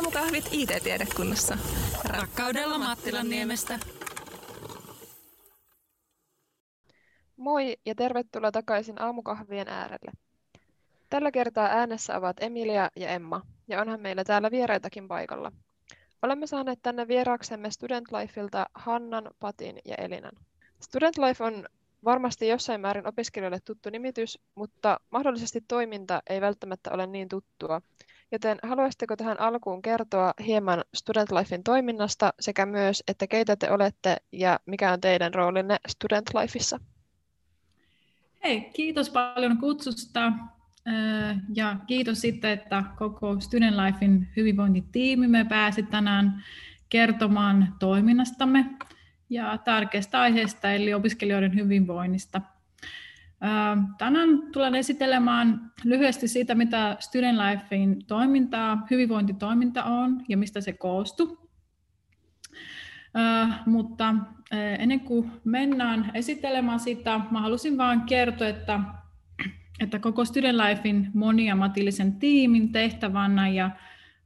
Aamukahvit IT-tiedekunnassa. Rakkaudella Mattilan niemestä. Moi ja tervetuloa takaisin aamukahvien äärelle. Tällä kertaa äänessä ovat Emilia ja Emma, ja onhan meillä täällä vieraitakin paikalla. Olemme saaneet tänne vieraaksemme Student Lifeilta Hannan, Patin ja Elinan. Student Life on varmasti jossain määrin opiskelijoille tuttu nimitys, mutta mahdollisesti toiminta ei välttämättä ole niin tuttua. Joten haluaisitteko tähän alkuun kertoa hieman Student Lifein toiminnasta sekä myös, että keitä te olette ja mikä on teidän roolinne Student Lifeissa? Hei, kiitos paljon kutsusta ja kiitos sitten, että koko Student Lifein hyvinvointitiimimme pääsi tänään kertomaan toiminnastamme ja tärkeästä aiheesta, eli opiskelijoiden hyvinvoinnista. Tänään tulen esittelemään lyhyesti siitä, mitä Student Lifein toimintaa, hyvinvointitoiminta on ja mistä se koostuu. mutta ennen kuin mennään esittelemään sitä, mä halusin vain kertoa, että, että koko Student Lifein moniammatillisen tiimin tehtävänä ja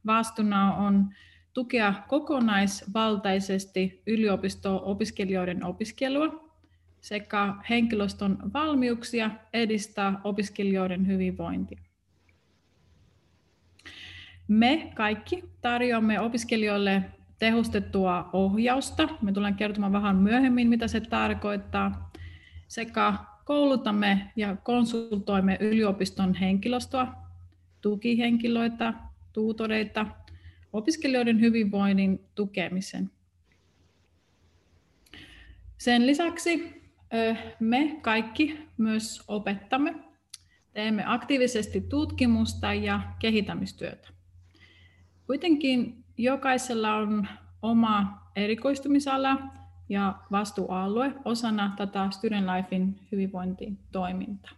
vastuuna on tukea kokonaisvaltaisesti yliopisto-opiskelijoiden opiskelua sekä henkilöstön valmiuksia edistää opiskelijoiden hyvinvointia. Me kaikki tarjoamme opiskelijoille tehostettua ohjausta. Me tullaan kertomaan vähän myöhemmin, mitä se tarkoittaa. Sekä koulutamme ja konsultoimme yliopiston henkilöstöä, tukihenkilöitä, tuutoreita opiskelijoiden hyvinvoinnin tukemisen. Sen lisäksi me kaikki myös opettamme, teemme aktiivisesti tutkimusta ja kehittämistyötä. Kuitenkin jokaisella on oma erikoistumisala ja vastuualue osana tätä Student Lifein hyvinvointitoimintaa.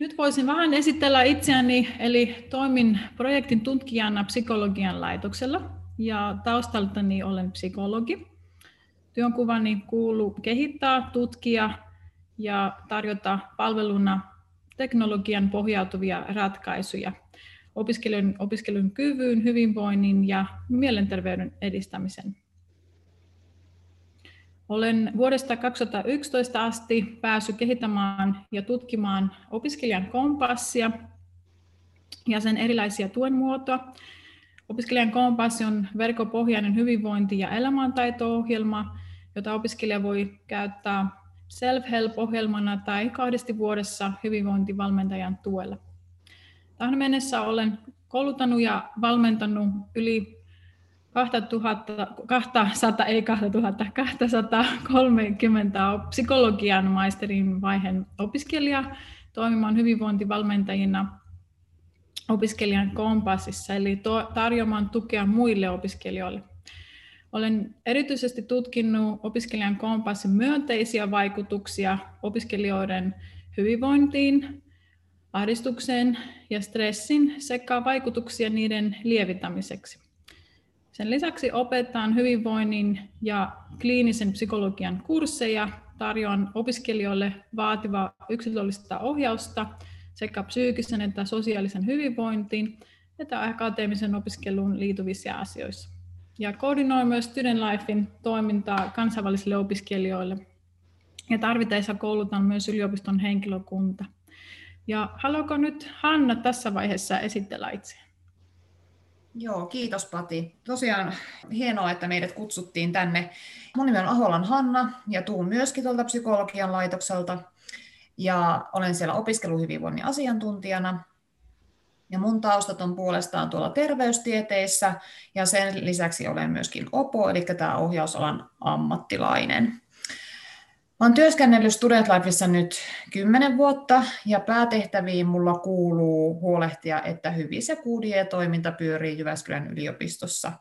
Nyt voisin vähän esitellä itseäni, eli toimin projektin tutkijana psykologian laitoksella ja taustaltani olen psykologi. Työnkuvani kuuluu kehittää, tutkia ja tarjota palveluna teknologian pohjautuvia ratkaisuja opiskelun, opiskelun kyvyn, hyvinvoinnin ja mielenterveyden edistämisen olen vuodesta 2011 asti päässyt kehittämään ja tutkimaan opiskelijan kompassia ja sen erilaisia tuen muotoja. Opiskelijan kompassi on verkopohjainen hyvinvointi- ja elämäntaito-ohjelma, jota opiskelija voi käyttää self-help-ohjelmana tai kahdesti vuodessa hyvinvointivalmentajan tuella. Tähän mennessä olen kouluttanut ja valmentanut yli 2000, 200, ei 2000, 230 psykologian maisterin vaiheen opiskelijaa toimimaan hyvinvointivalmentajina opiskelijan kompassissa, eli tarjoamaan tukea muille opiskelijoille. Olen erityisesti tutkinut opiskelijan kompassin myönteisiä vaikutuksia opiskelijoiden hyvinvointiin, ahdistukseen ja stressin sekä vaikutuksia niiden lievittämiseksi. Sen lisäksi opetan hyvinvoinnin ja kliinisen psykologian kursseja, tarjoan opiskelijoille vaativaa yksilöllistä ohjausta sekä psyykkisen että sosiaalisen hyvinvointiin että akateemisen opiskeluun liittyvissä asioissa. Ja koordinoin myös Student Lifein toimintaa kansainvälisille opiskelijoille. Ja tarvittaessa koulutan myös yliopiston henkilökunta. Ja haluaako nyt Hanna tässä vaiheessa esitellä itseään? Joo, kiitos Pati. Tosiaan hienoa, että meidät kutsuttiin tänne. Mun nimi on Aholan Hanna ja tuun myöskin tuolta psykologian laitokselta. Ja olen siellä opiskeluhyvinvoinnin asiantuntijana. Ja mun taustat on puolestaan tuolla terveystieteissä ja sen lisäksi olen myöskin OPO, eli tämä ohjausalan ammattilainen. Olen työskennellyt Student Lifeissa nyt kymmenen vuotta ja päätehtäviin mulla kuuluu huolehtia, että hyvissä ja kuudie toiminta pyörii Jyväskylän yliopistossa.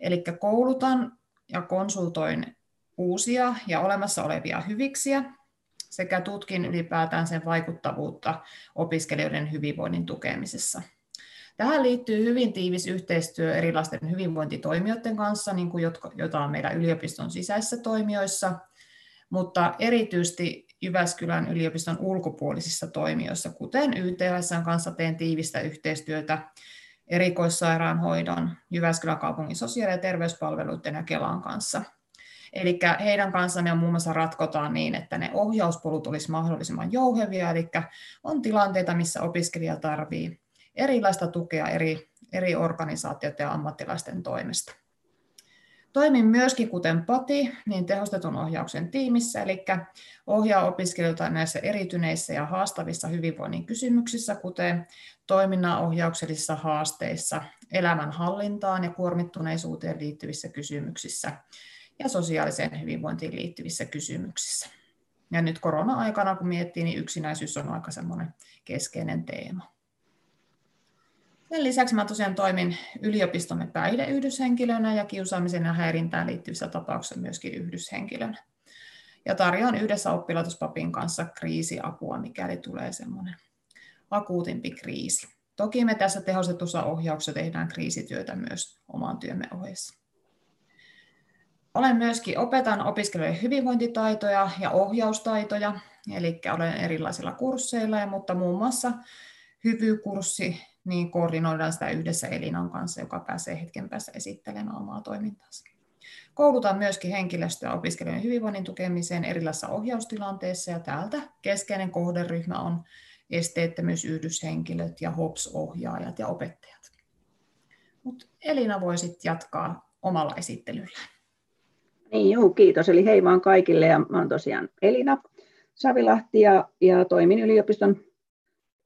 Eli koulutan ja konsultoin uusia ja olemassa olevia hyviksiä sekä tutkin ylipäätään sen vaikuttavuutta opiskelijoiden hyvinvoinnin tukemisessa. Tähän liittyy hyvin tiivis yhteistyö erilaisten hyvinvointitoimijoiden kanssa, niin kuin jotka, jota on meidän yliopiston sisäisissä toimijoissa – mutta erityisesti Jyväskylän yliopiston ulkopuolisissa toimijoissa, kuten YTHS kanssa teen tiivistä yhteistyötä erikoissairaanhoidon, Jyväskylän kaupungin sosiaali- ja terveyspalveluiden ja Kelan kanssa. Eli heidän kanssaan me muun muassa ratkotaan niin, että ne ohjauspolut olisi mahdollisimman jouhevia, eli on tilanteita, missä opiskelija tarvitsee erilaista tukea eri, eri organisaatioiden ja ammattilaisten toimesta. Toimin myöskin, kuten Pati, niin tehostetun ohjauksen tiimissä, eli ohjaa opiskelijoita näissä erityneissä ja haastavissa hyvinvoinnin kysymyksissä, kuten toiminnanohjauksellisissa haasteissa, elämänhallintaan ja kuormittuneisuuteen liittyvissä kysymyksissä ja sosiaaliseen hyvinvointiin liittyvissä kysymyksissä. Ja nyt korona-aikana, kun miettii, niin yksinäisyys on aika semmoinen keskeinen teema. Sen lisäksi mä tosiaan toimin yliopistomme päihdeyhdyshenkilönä ja kiusaamisen ja häirintään liittyvissä tapauksissa myöskin yhdyshenkilönä. Ja tarjoan yhdessä oppilaitospapin kanssa kriisiapua, mikäli tulee semmoinen akuutimpi kriisi. Toki me tässä tehostetussa ohjauksessa tehdään kriisityötä myös oman työmme ohessa. Olen myöskin opetan opiskelijoiden hyvinvointitaitoja ja ohjaustaitoja, eli olen erilaisilla kursseilla, mutta muun muassa hyvykurssi niin koordinoidaan sitä yhdessä Elinan kanssa, joka pääsee hetken päässä esittelemään omaa toimintaansa. Koulutan myöskin henkilöstöä opiskelijoiden hyvinvoinnin tukemiseen erilaisissa ohjaustilanteissa, ja täältä keskeinen kohderyhmä on esteettömyysyhdyshenkilöt ja HOPS-ohjaajat ja opettajat. Mut Elina voi sitten jatkaa omalla esittelyllä. Niin, joo, kiitos. Eli hei vaan kaikille. Ja mä olen tosiaan Elina Savilahti ja, ja toimin yliopiston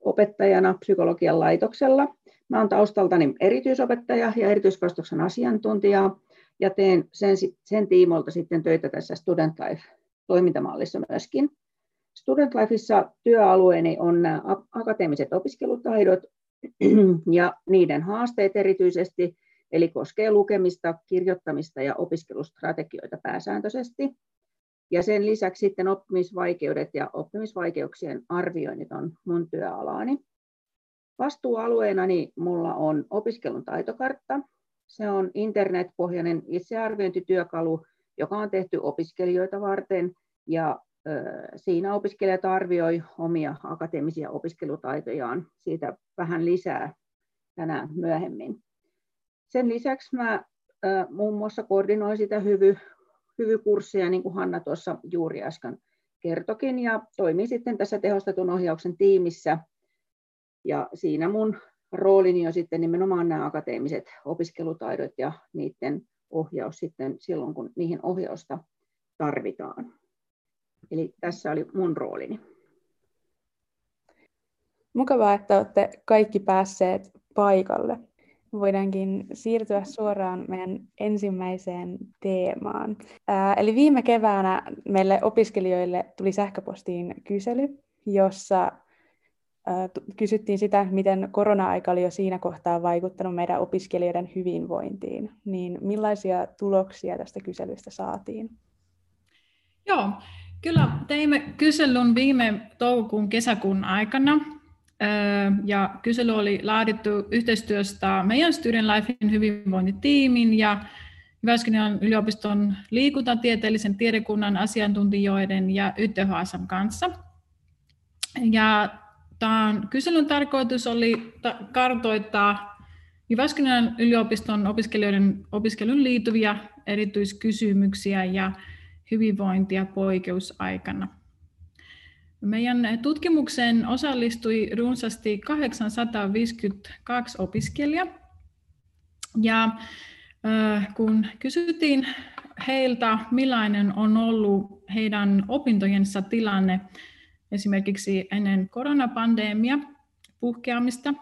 opettajana psykologian laitoksella. Mä olen taustaltani erityisopettaja ja erityiskasvatuksen asiantuntija ja teen sen, sen tiimolta sitten töitä tässä Student Life-toimintamallissa myöskin. Student Lifeissa työalueeni on nämä akateemiset opiskelutaidot ja niiden haasteet erityisesti, eli koskee lukemista, kirjoittamista ja opiskelustrategioita pääsääntöisesti. Ja sen lisäksi sitten oppimisvaikeudet ja oppimisvaikeuksien arvioinnit on mun työalaani. Vastuualueenani mulla on opiskelun taitokartta. Se on internetpohjainen itsearviointityökalu, joka on tehty opiskelijoita varten ja Siinä opiskelijat arvioi omia akateemisia opiskelutaitojaan. Siitä vähän lisää tänään myöhemmin. Sen lisäksi mä muun muassa koordinoin sitä hyvy, hyvykursseja, niin kuin Hanna tuossa juuri äsken kertokin, ja toimin sitten tässä tehostetun ohjauksen tiimissä. Ja siinä mun roolini on sitten nimenomaan nämä akateemiset opiskelutaidot ja niiden ohjaus sitten silloin, kun niihin ohjausta tarvitaan. Eli tässä oli mun roolini. Mukavaa, että olette kaikki päässeet paikalle. Voidaankin siirtyä suoraan meidän ensimmäiseen teemaan. Ää, eli viime keväänä meille opiskelijoille tuli sähköpostiin kysely, jossa ää, kysyttiin sitä, miten korona-aika oli jo siinä kohtaa vaikuttanut meidän opiskelijoiden hyvinvointiin. Niin millaisia tuloksia tästä kyselystä saatiin? Joo, Kyllä, teimme kyselyn viime toukokuun kesäkuun aikana. Ja kysely oli laadittu yhteistyöstä meidän Student Lifein hyvinvointitiimin ja Jyväskylän yliopiston liikuntatieteellisen tiedekunnan asiantuntijoiden ja YTHSn kanssa. Ja tämän kyselyn tarkoitus oli kartoittaa Jyväskylän yliopiston opiskelijoiden opiskelun liittyviä erityiskysymyksiä ja hyvinvointia poikkeusaikana. Meidän tutkimukseen osallistui runsaasti 852 opiskelijaa. Ja kun kysyttiin heiltä, millainen on ollut heidän opintojensa tilanne esimerkiksi ennen koronapandemia puhkeamista,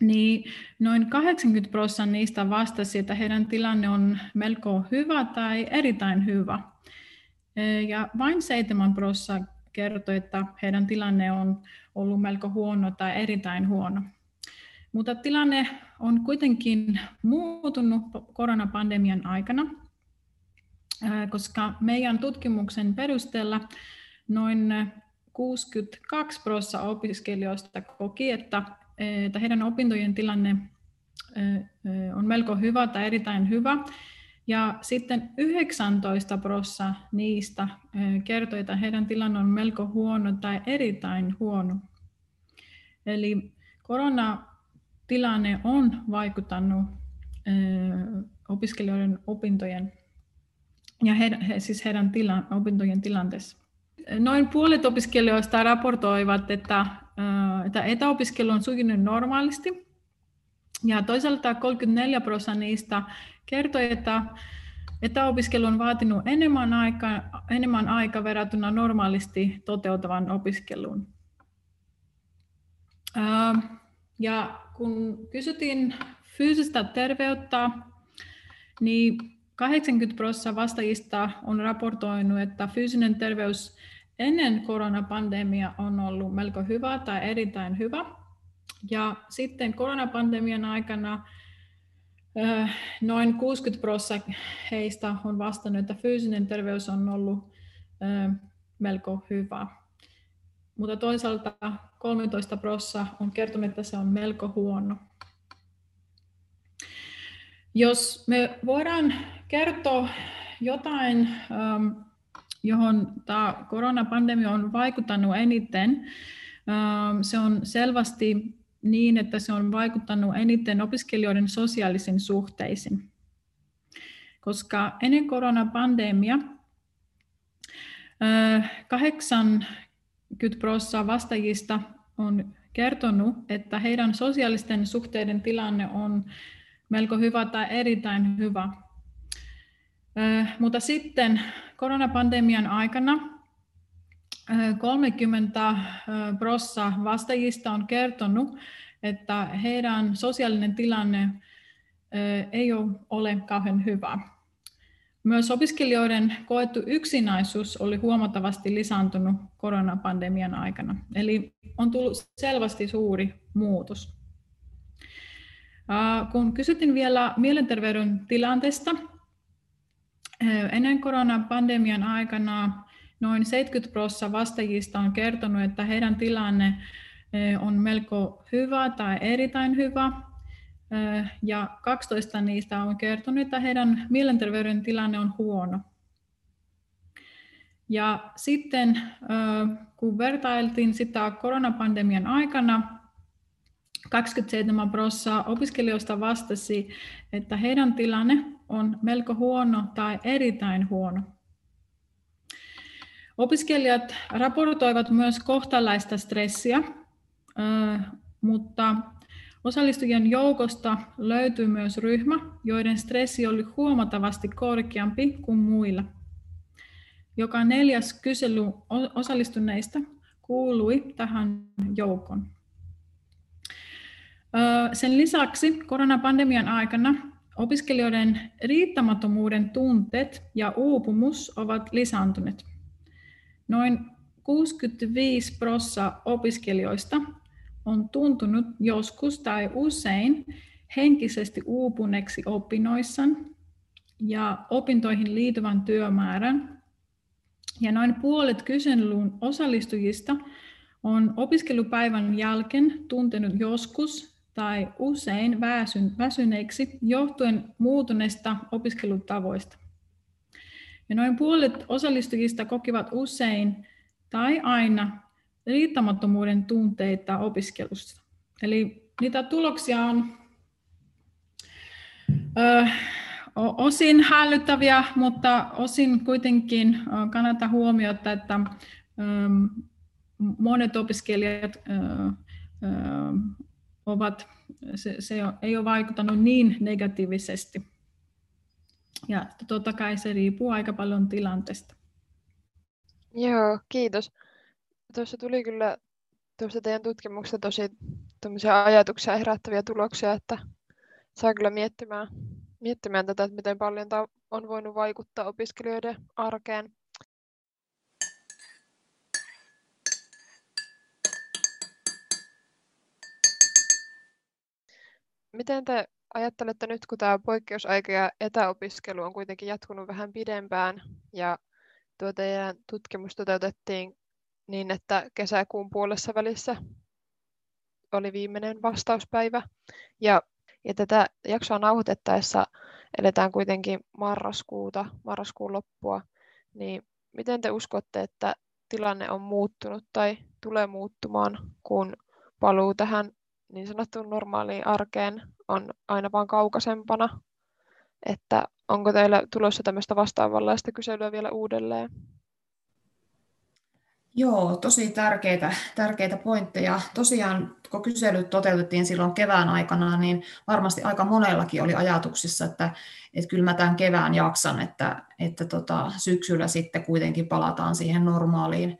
niin noin 80 prosenttia niistä vastasi, että heidän tilanne on melko hyvä tai erittäin hyvä. Ja vain 7 prosenttia kertoi, että heidän tilanne on ollut melko huono tai erittäin huono. Mutta tilanne on kuitenkin muuttunut koronapandemian aikana, koska meidän tutkimuksen perusteella noin 62 prosenttia opiskelijoista koki, että että heidän opintojen tilanne on melko hyvä tai erittäin hyvä. Ja sitten 19 prosenttia niistä kertoi, että heidän tilanne on melko huono tai erittäin huono. Eli korona tilanne on vaikuttanut opiskelijoiden opintojen ja he, siis heidän tila, opintojen tilanteessa. Noin puolet opiskelijoista raportoivat, että, että etäopiskelu on sujunut normaalisti. Ja toisaalta 34 prosenttia niistä kertoi, että etäopiskelu on vaatinut enemmän aikaa, enemmän aikaa verrattuna normaalisti toteutuvan opiskeluun. Ja kun kysyttiin fyysistä terveyttä, niin 80 prosenttia vastaajista on raportoinut, että fyysinen terveys ennen koronapandemia on ollut melko hyvä tai erittäin hyvä. Ja sitten koronapandemian aikana noin 60 prosenttia heistä on vastannut, että fyysinen terveys on ollut melko hyvä. Mutta toisaalta 13 prosenttia on kertonut, että se on melko huono. Jos me voidaan kertoa jotain, johon tämä koronapandemia on vaikuttanut eniten, se on selvästi niin, että se on vaikuttanut eniten opiskelijoiden sosiaalisiin suhteisiin. Koska ennen koronapandemia 80 äh, prosenttia vastaajista on kertonut, että heidän sosiaalisten suhteiden tilanne on melko hyvä tai erittäin hyvä. Mutta sitten koronapandemian aikana 30 prossa vastaajista on kertonut, että heidän sosiaalinen tilanne ei ole kauhean hyvä. Myös opiskelijoiden koettu yksinäisyys oli huomattavasti lisääntynyt koronapandemian aikana. Eli on tullut selvästi suuri muutos. Kun kysytin vielä mielenterveyden tilanteesta, ennen koronapandemian aikana noin 70 prosenttia vastaajista on kertonut, että heidän tilanne on melko hyvä tai erittäin hyvä. Ja 12 niistä on kertonut, että heidän mielenterveyden tilanne on huono. Ja sitten kun vertailtiin sitä koronapandemian aikana, 27 prosenttia opiskelijoista vastasi, että heidän tilanne on melko huono tai erittäin huono. Opiskelijat raportoivat myös kohtalaista stressiä, mutta osallistujien joukosta löytyy myös ryhmä, joiden stressi oli huomattavasti korkeampi kuin muilla. Joka neljäs kysely osallistuneista kuului tähän joukkoon. Sen lisäksi koronapandemian aikana opiskelijoiden riittämättömyyden tunteet ja uupumus ovat lisääntyneet. Noin 65 prosenttia opiskelijoista on tuntunut joskus tai usein henkisesti uupuneeksi opinnoissaan ja opintoihin liittyvän työmäärän. Ja noin puolet kyselyn osallistujista on opiskelupäivän jälkeen tuntenut joskus tai usein väsyneeksi johtuen muutuneista opiskelutavoista. Ja noin puolet osallistujista kokivat usein tai aina riittämättömyyden tunteita opiskelusta. Eli niitä tuloksia on ö, osin hälyttäviä, mutta osin kuitenkin kannattaa huomiota, että ö, monet opiskelijat ö, ovat, se, se ei ole vaikuttanut niin negatiivisesti. Ja totta kai se riippuu aika paljon tilanteesta. Joo, kiitos. Tuossa tuli kyllä tuosta teidän tutkimuksesta tosi ajatuksia herättäviä tuloksia, että saa kyllä miettimään, miettimään tätä, että miten paljon tämä on voinut vaikuttaa opiskelijoiden arkeen. Miten te ajattelette nyt, kun tämä poikkeusaika ja etäopiskelu on kuitenkin jatkunut vähän pidempään ja tuo teidän tutkimus toteutettiin niin, että kesäkuun puolessa välissä oli viimeinen vastauspäivä. Ja, ja tätä jaksoa nauhoitettaessa eletään kuitenkin marraskuuta, marraskuun loppua, niin miten te uskotte, että tilanne on muuttunut tai tulee muuttumaan, kun paluu tähän niin sanottuun normaaliin arkeen on aina vaan kaukaisempana. Että onko teillä tulossa tämmöistä vastaavanlaista kyselyä vielä uudelleen? Joo, tosi tärkeitä, tärkeitä pointteja. Tosiaan, kun kyselyt toteutettiin silloin kevään aikana, niin varmasti aika monellakin oli ajatuksissa, että, että kyllä mä tämän kevään jaksan, että, että tota, syksyllä sitten kuitenkin palataan siihen normaaliin,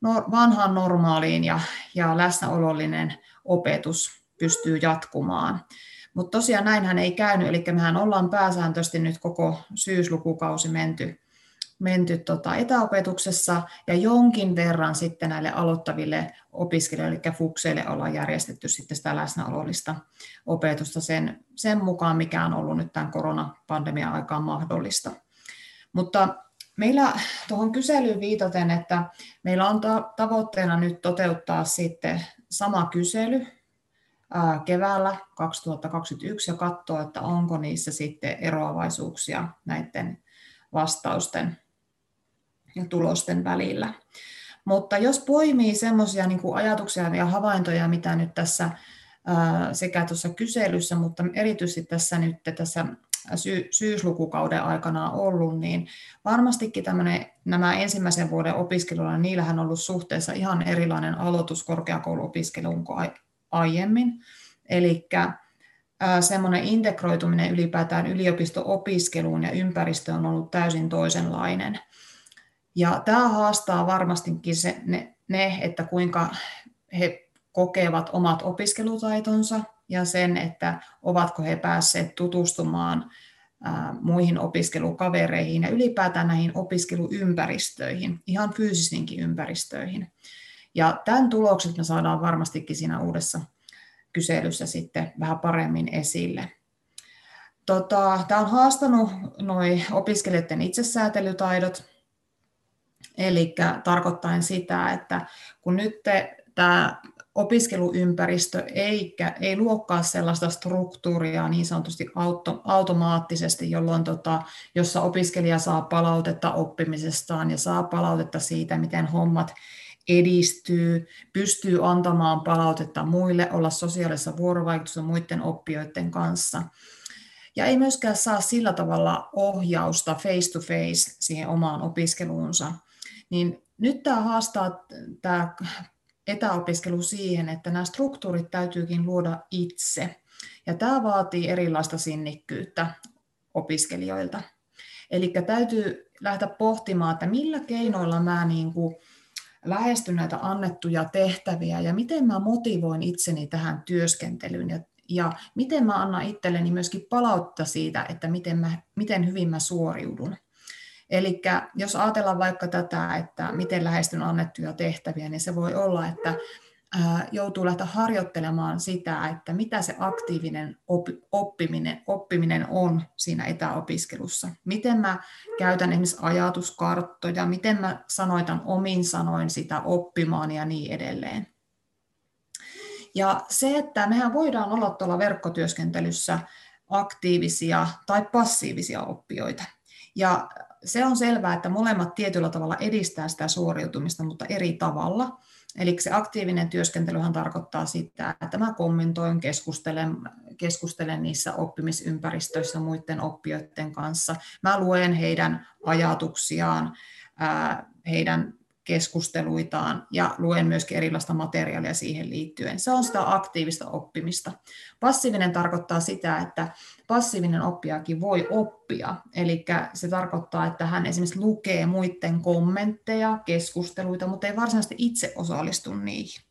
no, vanhaan normaaliin ja, ja läsnäolollinen opetus pystyy jatkumaan. Mutta tosiaan näinhän ei käynyt, eli mehän ollaan pääsääntöisesti nyt koko syyslukukausi menty menty tota etäopetuksessa ja jonkin verran sitten näille aloittaville opiskelijoille, eli FUKSeille ollaan järjestetty sitten sitä läsnäolollista opetusta sen, sen mukaan, mikä on ollut nyt tämän koronapandemian aikaan mahdollista. Mutta meillä tuohon kyselyyn viitaten, että meillä on tavoitteena nyt toteuttaa sitten sama kysely keväällä 2021 ja katsoa, että onko niissä sitten eroavaisuuksia näiden vastausten ja tulosten välillä. Mutta jos poimii semmoisia niin ajatuksia ja havaintoja, mitä nyt tässä sekä tuossa kyselyssä, mutta erityisesti tässä nyt tässä sy- syyslukukauden aikana ollut, niin varmastikin nämä ensimmäisen vuoden opiskelijoilla, niillähän on ollut suhteessa ihan erilainen aloitus korkeakouluopiskeluun kuin aiemmin. Eli semmoinen integroituminen ylipäätään yliopisto-opiskeluun ja ympäristöön on ollut täysin toisenlainen. Ja tämä haastaa varmastikin se, ne, ne, että kuinka he kokevat omat opiskelutaitonsa ja sen, että ovatko he päässeet tutustumaan muihin opiskelukavereihin ja ylipäätään näihin opiskeluympäristöihin, ihan fyysisinkin ympäristöihin. Ja tämän tulokset me saadaan varmastikin siinä uudessa kyselyssä sitten vähän paremmin esille. Tota, tämä on haastanut noi opiskelijoiden itsesäätelytaidot, Eli tarkoittaen sitä, että kun nyt tämä opiskeluympäristö eikä, ei luokkaa sellaista struktuuria niin sanotusti auto, automaattisesti, jolloin tota, jossa opiskelija saa palautetta oppimisestaan ja saa palautetta siitä, miten hommat edistyy, pystyy antamaan palautetta muille, olla sosiaalisessa vuorovaikutuksessa muiden oppijoiden kanssa. Ja ei myöskään saa sillä tavalla ohjausta face to face siihen omaan opiskeluunsa niin nyt tämä haastaa tämä etäopiskelu siihen, että nämä struktuurit täytyykin luoda itse. Ja tämä vaatii erilaista sinnikkyyttä opiskelijoilta. Eli täytyy lähteä pohtimaan, että millä keinoilla mä niin kuin lähestyn näitä annettuja tehtäviä ja miten mä motivoin itseni tähän työskentelyyn ja, ja miten mä annan itselleni myöskin palautta siitä, että miten, mä, miten hyvin mä suoriudun. Eli jos ajatellaan vaikka tätä, että miten lähestyn annettuja tehtäviä, niin se voi olla, että joutuu lähteä harjoittelemaan sitä, että mitä se aktiivinen oppiminen, oppiminen on siinä etäopiskelussa. Miten mä käytän esimerkiksi ajatuskarttoja, miten mä sanoitan omin sanoin sitä oppimaan ja niin edelleen. Ja se, että mehän voidaan olla tuolla verkkotyöskentelyssä aktiivisia tai passiivisia oppijoita. Ja se on selvää, että molemmat tietyllä tavalla edistää sitä suoriutumista, mutta eri tavalla. Eli se aktiivinen työskentelyhän tarkoittaa sitä, että mä kommentoin, keskustelen, keskustelen niissä oppimisympäristöissä muiden oppijoiden kanssa. Mä luen heidän ajatuksiaan, heidän keskusteluitaan ja luen myöskin erilaista materiaalia siihen liittyen. Se on sitä aktiivista oppimista. Passiivinen tarkoittaa sitä, että passiivinen oppijakin voi oppia. Eli se tarkoittaa, että hän esimerkiksi lukee muiden kommentteja, keskusteluita, mutta ei varsinaisesti itse osallistu niihin.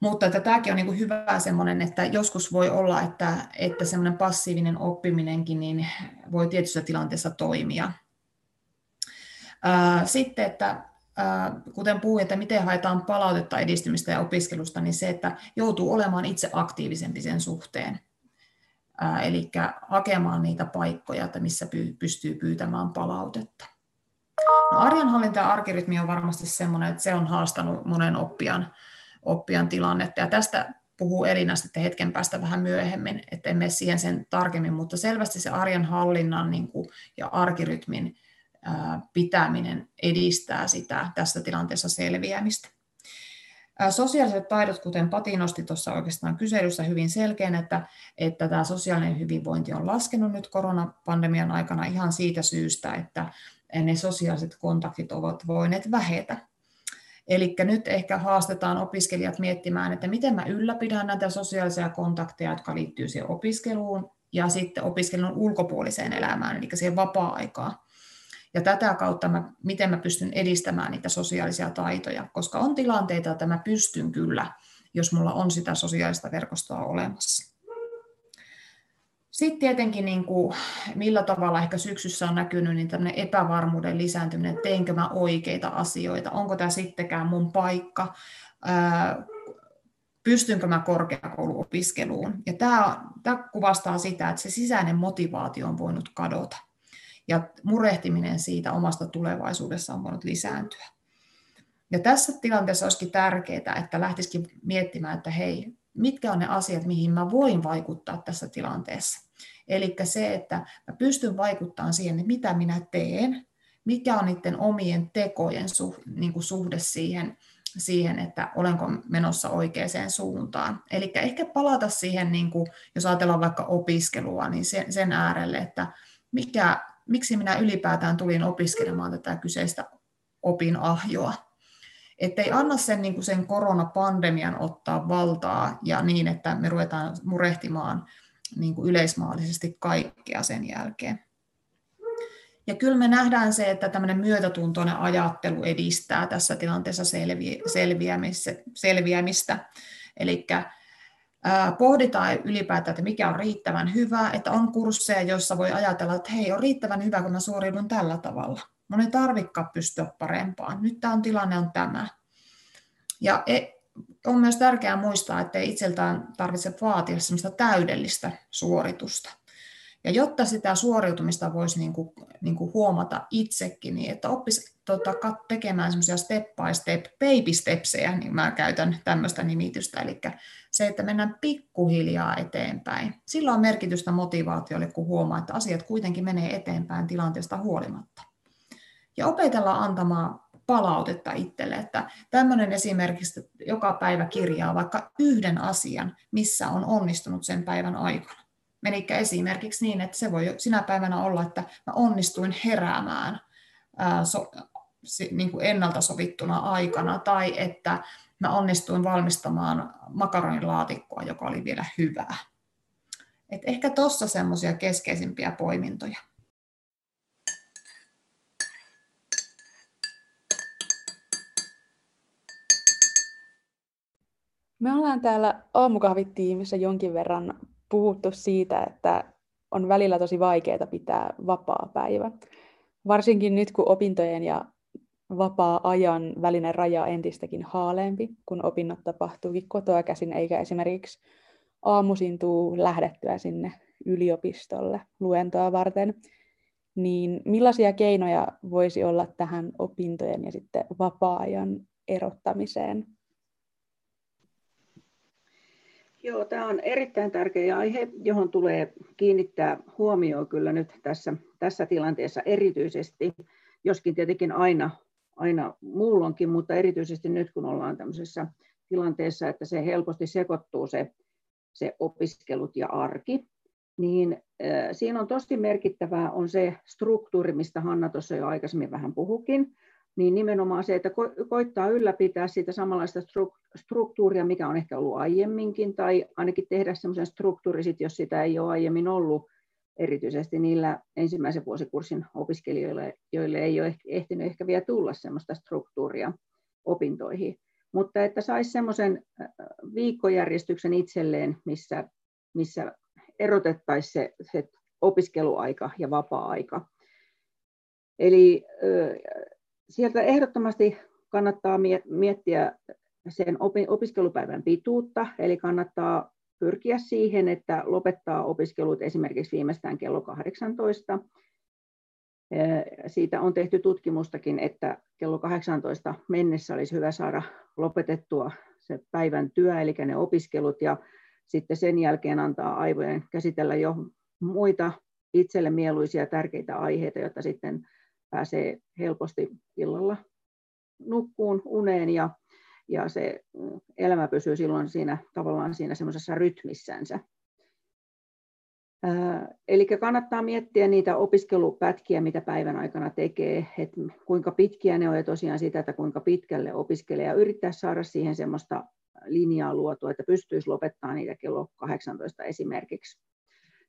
Mutta että tämäkin on niin kuin hyvä semmoinen, että joskus voi olla, että, että semmoinen passiivinen oppiminenkin niin voi tietyssä tilanteessa toimia. Sitten, että kuten puhuin, että miten haetaan palautetta edistymistä ja opiskelusta, niin se, että joutuu olemaan itse aktiivisempi sen suhteen. Eli hakemaan niitä paikkoja, että missä pystyy pyytämään palautetta. No, arjenhallinta ja arkirytmi on varmasti sellainen, että se on haastanut monen oppijan, oppijan tilannetta. Ja tästä puhuu Elina sitten hetken päästä vähän myöhemmin, että emme siihen sen tarkemmin, mutta selvästi se arjen hallinnan niin kuin, ja arkirytmin pitäminen edistää sitä tässä tilanteessa selviämistä. Sosiaaliset taidot, kuten Pati nosti tuossa oikeastaan kyselyssä hyvin selkeän, että, että tämä sosiaalinen hyvinvointi on laskenut nyt koronapandemian aikana ihan siitä syystä, että ne sosiaaliset kontaktit ovat voineet vähetä. Eli nyt ehkä haastetaan opiskelijat miettimään, että miten mä ylläpidän näitä sosiaalisia kontakteja, jotka liittyy siihen opiskeluun ja sitten opiskelun ulkopuoliseen elämään, eli siihen vapaa-aikaan. Ja tätä kautta mä, miten mä pystyn edistämään niitä sosiaalisia taitoja, koska on tilanteita, että mä pystyn kyllä, jos mulla on sitä sosiaalista verkostoa olemassa. Sitten tietenkin, niin kuin, millä tavalla ehkä syksyssä on näkynyt, niin tämmöinen epävarmuuden lisääntyminen, että teenkö mä oikeita asioita, onko tämä sittenkään mun paikka, pystynkö mä korkeakouluopiskeluun. Ja tämä, tämä kuvastaa sitä, että se sisäinen motivaatio on voinut kadota ja murehtiminen siitä omasta tulevaisuudessa on voinut lisääntyä. Ja tässä tilanteessa olisikin tärkeää, että lähtisikin miettimään, että hei, mitkä on ne asiat, mihin mä voin vaikuttaa tässä tilanteessa. Eli se, että mä pystyn vaikuttamaan siihen, että mitä minä teen, mikä on niiden omien tekojen niin kuin suhde siihen, siihen, että olenko menossa oikeaan suuntaan. Eli ehkä palata siihen, niin kuin, jos ajatellaan vaikka opiskelua, niin sen, sen äärelle, että mikä, miksi minä ylipäätään tulin opiskelemaan tätä kyseistä opinahjoa. Että ei anna sen, niin kuin sen koronapandemian ottaa valtaa ja niin, että me ruvetaan murehtimaan niin kuin yleismaallisesti kaikkea sen jälkeen. Ja kyllä me nähdään se, että tämmöinen myötätuntoinen ajattelu edistää tässä tilanteessa selviämistä. Eli pohditaan ylipäätään, että mikä on riittävän hyvä, että on kursseja, joissa voi ajatella, että hei, on riittävän hyvä, kun mä suoriudun tällä tavalla. Mun ei tarvikaan pystyä parempaan. Nyt tämä on tilanne on tämä. Ja e, on myös tärkeää muistaa, että ei itseltään tarvitse vaatia sellaista täydellistä suoritusta. Ja jotta sitä suoriutumista voisi niin kuin, niin kuin huomata itsekin, niin että oppisi tota, tekemään semmoisia step by step, baby stepsejä, niin mä käytän tämmöistä nimitystä, eli se, että mennään pikkuhiljaa eteenpäin. Sillä on merkitystä motivaatiolle, kun huomaa, että asiat kuitenkin menee eteenpäin tilanteesta huolimatta. Ja opetellaan antamaan palautetta itselle, että tämmöinen esimerkiksi joka päivä kirjaa vaikka yhden asian, missä on onnistunut sen päivän aikana. Menikö esimerkiksi niin, että se voi sinä päivänä olla, että mä onnistuin heräämään ää, so, niin kuin ennalta sovittuna aikana, tai että mä onnistuin valmistamaan makaronilaatikkoa, joka oli vielä hyvää. Et ehkä tuossa semmoisia keskeisimpiä poimintoja. Me ollaan täällä aamukahvitiimissä jonkin verran puhuttu siitä, että on välillä tosi vaikeaa pitää vapaa-päivä. Varsinkin nyt, kun opintojen ja vapaa-ajan välinen raja entistäkin haaleempi, kun opinnot tapahtuukin kotoa käsin, eikä esimerkiksi aamuisin tuu lähdettyä sinne yliopistolle luentoa varten, niin millaisia keinoja voisi olla tähän opintojen ja sitten vapaa-ajan erottamiseen? Joo, tämä on erittäin tärkeä aihe, johon tulee kiinnittää huomioon kyllä nyt tässä, tässä tilanteessa erityisesti, joskin tietenkin aina, aina muulloinkin, mutta erityisesti nyt kun ollaan tämmöisessä tilanteessa, että se helposti sekoittuu se, se opiskelut ja arki, niin siinä on tosi merkittävää on se struktuuri, mistä Hanna tuossa jo aikaisemmin vähän puhukin, niin nimenomaan se, että ko- koittaa ylläpitää sitä samanlaista struktuuria, mikä on ehkä ollut aiemminkin, tai ainakin tehdä semmoisen struktuuri, jos sitä ei ole aiemmin ollut, erityisesti niillä ensimmäisen vuosikurssin opiskelijoilla, joille ei ole ehtinyt ehkä vielä tulla semmoista struktuuria opintoihin. Mutta että saisi semmoisen viikkojärjestyksen itselleen, missä, missä erotettaisiin se, se opiskeluaika ja vapaa-aika. Eli sieltä ehdottomasti kannattaa miettiä sen opiskelupäivän pituutta, eli kannattaa pyrkiä siihen, että lopettaa opiskelut esimerkiksi viimeistään kello 18. Siitä on tehty tutkimustakin, että kello 18 mennessä olisi hyvä saada lopetettua se päivän työ, eli ne opiskelut, ja sitten sen jälkeen antaa aivojen käsitellä jo muita itselle mieluisia tärkeitä aiheita, jotta sitten pääsee helposti illalla nukkuun uneen ja, ja se elämä pysyy silloin siinä tavallaan siinä semmoisessa rytmissänsä. Eli kannattaa miettiä niitä opiskelupätkiä, mitä päivän aikana tekee, että kuinka pitkiä ne on ja tosiaan sitä, että kuinka pitkälle opiskelee ja yrittää saada siihen semmoista linjaa luotua, että pystyisi lopettamaan niitä kello 18 esimerkiksi.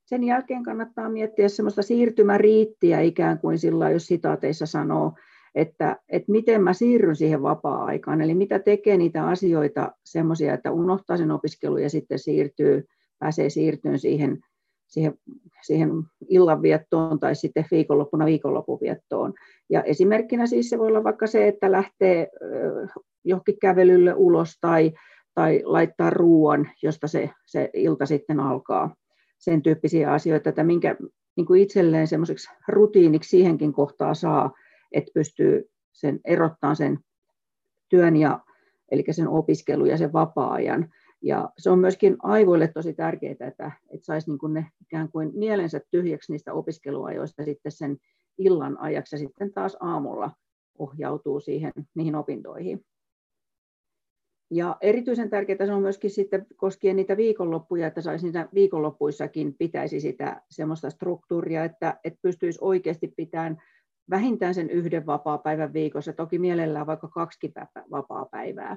Sen jälkeen kannattaa miettiä semmoista siirtymäriittiä ikään kuin sillä, jos sitaateissa sanoo, että, että miten mä siirryn siihen vapaa-aikaan, eli mitä tekee niitä asioita semmoisia, että unohtaa sen opiskelun ja sitten siirtyy, pääsee siirtyyn siihen siihen, siihen illanviettoon tai sitten viikonloppuna viikonloppuviettoon. Ja esimerkkinä siis se voi olla vaikka se, että lähtee johonkin kävelylle ulos tai, tai laittaa ruoan, josta se, se ilta sitten alkaa. Sen tyyppisiä asioita, että minkä niin kuin itselleen semmoiseksi rutiiniksi siihenkin kohtaa saa, että pystyy sen erottaa sen työn ja eli sen opiskelu ja sen vapaa-ajan. Ja se on myöskin aivoille tosi tärkeää, että, että saisi niin ne ikään kuin mielensä tyhjäksi niistä opiskeluajoista sitten sen illan ajaksi ja sitten taas aamulla ohjautuu siihen, niihin opintoihin. Ja erityisen tärkeää se on myöskin sitten koskien niitä viikonloppuja, että saisi niitä viikonloppuissakin pitäisi sitä semmoista struktuuria, että, että pystyisi oikeasti pitämään vähintään sen yhden vapaa-päivän viikossa, toki mielellään vaikka kaksi vapaa-päivää.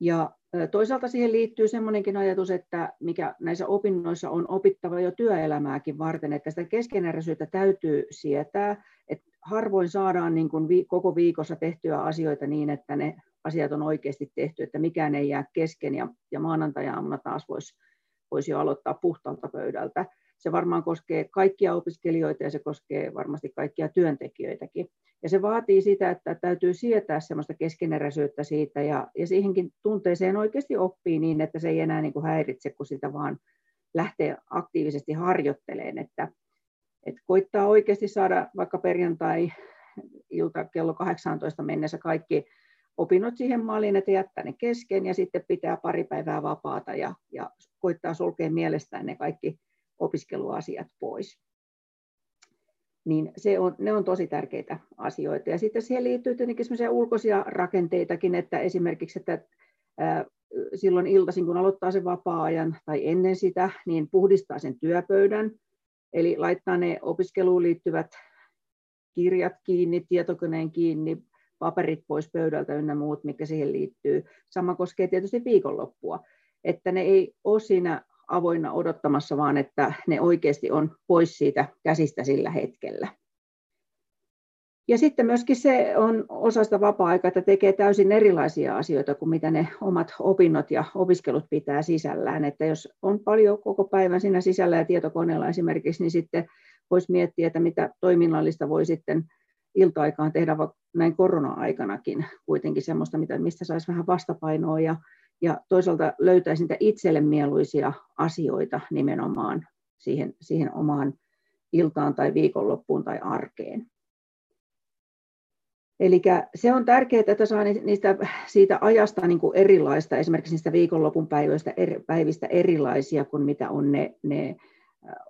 Ja toisaalta siihen liittyy semmoinenkin ajatus, että mikä näissä opinnoissa on opittava jo työelämääkin varten, että sitä keskeneräisyyttä täytyy sietää, että harvoin saadaan niin kuin koko viikossa tehtyä asioita niin, että ne asiat on oikeasti tehty, että mikään ei jää kesken ja, ja maanantajaamuna taas voisi voisi jo aloittaa puhtaalta pöydältä. Se varmaan koskee kaikkia opiskelijoita ja se koskee varmasti kaikkia työntekijöitäkin. Ja se vaatii sitä, että täytyy sietää semmoista keskeneräisyyttä siitä ja, ja siihenkin tunteeseen oikeasti oppii niin, että se ei enää niin kuin häiritse, kun sitä vaan lähtee aktiivisesti harjoitteleen, että, että koittaa oikeasti saada vaikka perjantai ilta kello 18 mennessä kaikki opinnot siihen maaliin, että jättää ne kesken ja sitten pitää pari päivää vapaata ja, ja koittaa sulkea mielestään ne kaikki opiskeluasiat pois niin se on, ne on tosi tärkeitä asioita. Ja sitten siihen liittyy tietenkin sellaisia ulkoisia rakenteitakin, että esimerkiksi, että silloin iltaisin, kun aloittaa sen vapaa-ajan tai ennen sitä, niin puhdistaa sen työpöydän, eli laittaa ne opiskeluun liittyvät kirjat kiinni, tietokoneen kiinni, paperit pois pöydältä ynnä muut, mikä siihen liittyy. Sama koskee tietysti viikonloppua, että ne ei ole siinä avoinna odottamassa, vaan että ne oikeasti on pois siitä käsistä sillä hetkellä. Ja sitten myöskin se on osa sitä vapaa-aikaa, että tekee täysin erilaisia asioita kuin mitä ne omat opinnot ja opiskelut pitää sisällään. Että jos on paljon koko päivän siinä sisällä ja tietokoneella esimerkiksi, niin sitten voisi miettiä, että mitä toiminnallista voi sitten ilta-aikaan tehdä näin korona-aikanakin kuitenkin semmoista, mistä saisi vähän vastapainoa ja ja toisaalta löytäisi niitä itselle mieluisia asioita nimenomaan siihen, siihen omaan iltaan tai viikonloppuun tai arkeen. Eli se on tärkeää, että saa niistä, siitä ajasta niin kuin erilaista, esimerkiksi niistä viikonlopun päivistä, päivistä erilaisia kuin mitä on ne, ne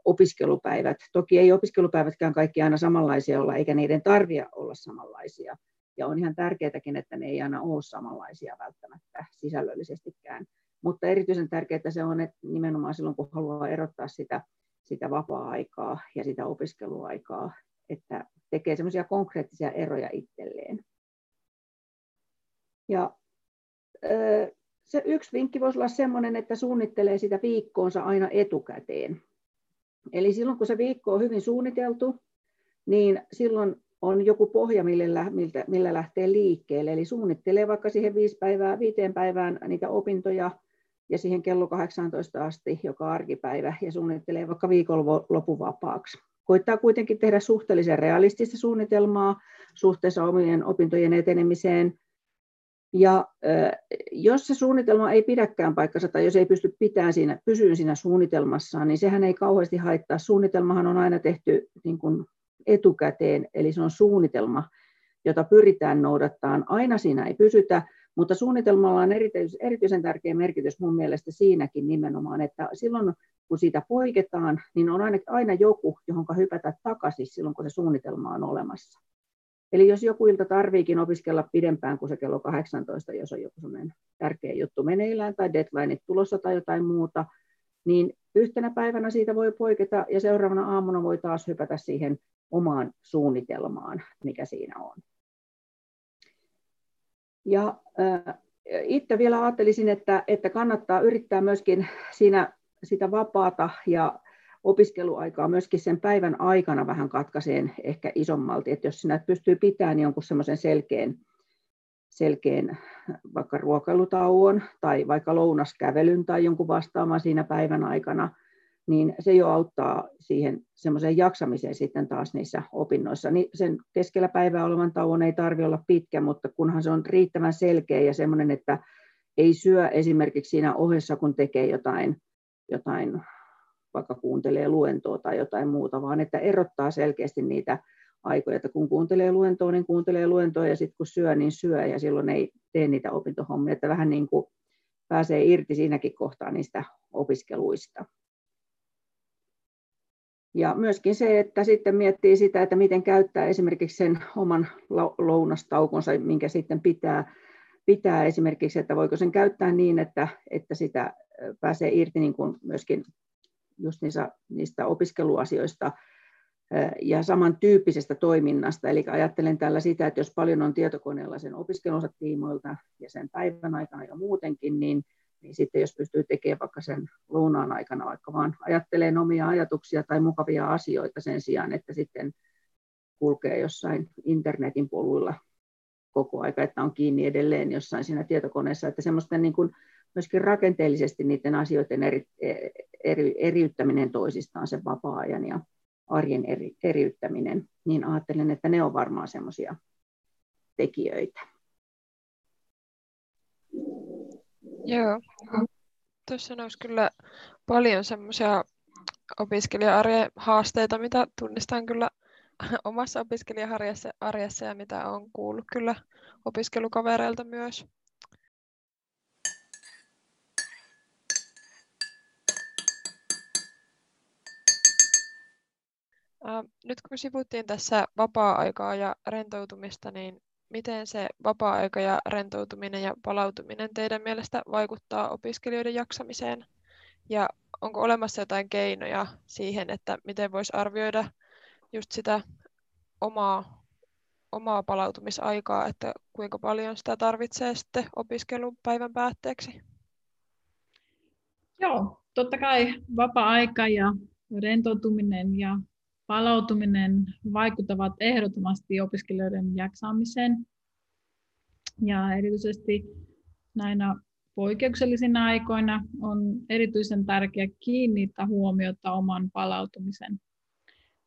opiskelupäivät. Toki ei opiskelupäivätkään kaikki aina samanlaisia olla, eikä niiden tarvitse olla samanlaisia. Ja on ihan tärkeääkin, että ne ei aina ole samanlaisia välttämättä sisällöllisestikään. Mutta erityisen tärkeää se on, että nimenomaan silloin, kun haluaa erottaa sitä, sitä vapaa-aikaa ja sitä opiskeluaikaa, että tekee semmoisia konkreettisia eroja itselleen. Ja se yksi vinkki voisi olla sellainen, että suunnittelee sitä viikkoonsa aina etukäteen. Eli silloin, kun se viikko on hyvin suunniteltu, niin silloin on joku pohja, millä, lähtee liikkeelle. Eli suunnittelee vaikka siihen viisi päivää, viiteen päivään niitä opintoja ja siihen kello 18 asti joka arkipäivä ja suunnittelee vaikka viikonlopun vapaaksi. Koittaa kuitenkin tehdä suhteellisen realistista suunnitelmaa suhteessa omien opintojen etenemiseen. Ja jos se suunnitelma ei pidäkään paikkansa tai jos ei pysty pitämään siinä, pysyyn siinä suunnitelmassaan, niin sehän ei kauheasti haittaa. Suunnitelmahan on aina tehty niin kuin etukäteen, eli se on suunnitelma, jota pyritään noudattamaan. Aina siinä ei pysytä, mutta suunnitelmalla on erityisen tärkeä merkitys mun mielestä siinäkin nimenomaan, että silloin kun siitä poiketaan, niin on aina, aina joku, johon hypätä takaisin silloin, kun se suunnitelma on olemassa. Eli jos joku ilta tarviikin opiskella pidempään kuin se kello 18, jos on joku sellainen tärkeä juttu meneillään tai deadline tulossa tai jotain muuta, niin yhtenä päivänä siitä voi poiketa ja seuraavana aamuna voi taas hypätä siihen omaan suunnitelmaan, mikä siinä on. Ja äh, itse vielä ajattelisin, että, että kannattaa yrittää myöskin siinä sitä vapaata ja opiskeluaikaa myöskin sen päivän aikana vähän katkaiseen ehkä isommalti, että jos sinä pystyy pitämään jonkun semmoisen selkeän, selkeän vaikka ruokailutauon tai vaikka lounaskävelyn tai jonkun vastaamaan siinä päivän aikana, niin se jo auttaa siihen semmoiseen jaksamiseen sitten taas niissä opinnoissa. Niin sen keskellä päivää olevan tauon ei tarvitse olla pitkä, mutta kunhan se on riittävän selkeä ja semmoinen, että ei syö esimerkiksi siinä ohessa, kun tekee jotain, jotain vaikka kuuntelee luentoa tai jotain muuta, vaan että erottaa selkeästi niitä aikoja, että kun kuuntelee luentoa, niin kuuntelee luentoa ja sitten kun syö, niin syö ja silloin ei tee niitä opintohommia, että vähän niin kuin pääsee irti siinäkin kohtaa niistä opiskeluista. Ja myöskin se, että sitten miettii sitä, että miten käyttää esimerkiksi sen oman lounastaukonsa, minkä sitten pitää, pitää esimerkiksi, että voiko sen käyttää niin, että, että sitä pääsee irti niin kuin myöskin just niistä, niistä opiskeluasioista ja samantyyppisestä toiminnasta. Eli ajattelen tällä sitä, että jos paljon on tietokoneella sen opiskelunsa tiimoilta ja sen päivän aikana ja muutenkin, niin, niin sitten jos pystyy tekemään vaikka sen lounaan aikana vaikka vaan ajattelee omia ajatuksia tai mukavia asioita sen sijaan, että sitten kulkee jossain internetin poluilla koko aika, että on kiinni edelleen jossain siinä tietokoneessa, että semmoista niin kuin myöskin rakenteellisesti niiden asioiden eri, eri, eriyttäminen toisistaan, sen vapaa-ajan ja arjen eri, eriyttäminen, niin ajattelen, että ne on varmaan semmoisia tekijöitä. Joo, tuossa nousi kyllä paljon semmoisia opiskelija-arjen haasteita, mitä tunnistan kyllä omassa opiskelijaarjessa ja mitä on kuullut kyllä opiskelukavereilta myös. Nyt kun sivuttiin tässä vapaa-aikaa ja rentoutumista, niin miten se vapaa-aika ja rentoutuminen ja palautuminen teidän mielestä vaikuttaa opiskelijoiden jaksamiseen? Ja onko olemassa jotain keinoja siihen, että miten voisi arvioida just sitä omaa, omaa palautumisaikaa, että kuinka paljon sitä tarvitsee sitten opiskelun päivän päätteeksi? Joo, totta kai vapaa-aika ja rentoutuminen ja palautuminen vaikuttavat ehdottomasti opiskelijoiden jaksamiseen. Ja erityisesti näinä poikkeuksellisina aikoina on erityisen tärkeää kiinnittää huomiota oman palautumisen.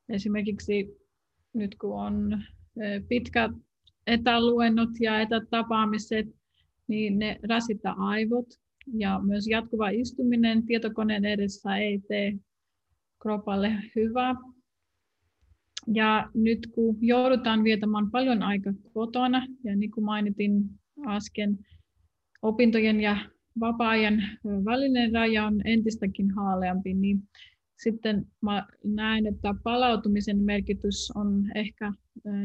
Esimerkiksi nyt kun on pitkät etäluennot ja etätapaamiset, niin ne rasittaa aivot ja myös jatkuva istuminen tietokoneen edessä ei tee kropalle hyvää. Ja nyt kun joudutaan vietämään paljon aikaa kotona, ja niin kuin mainitin äsken, opintojen ja vapaa-ajan välinen raja on entistäkin haaleampi, niin sitten mä näen, että palautumisen merkitys on ehkä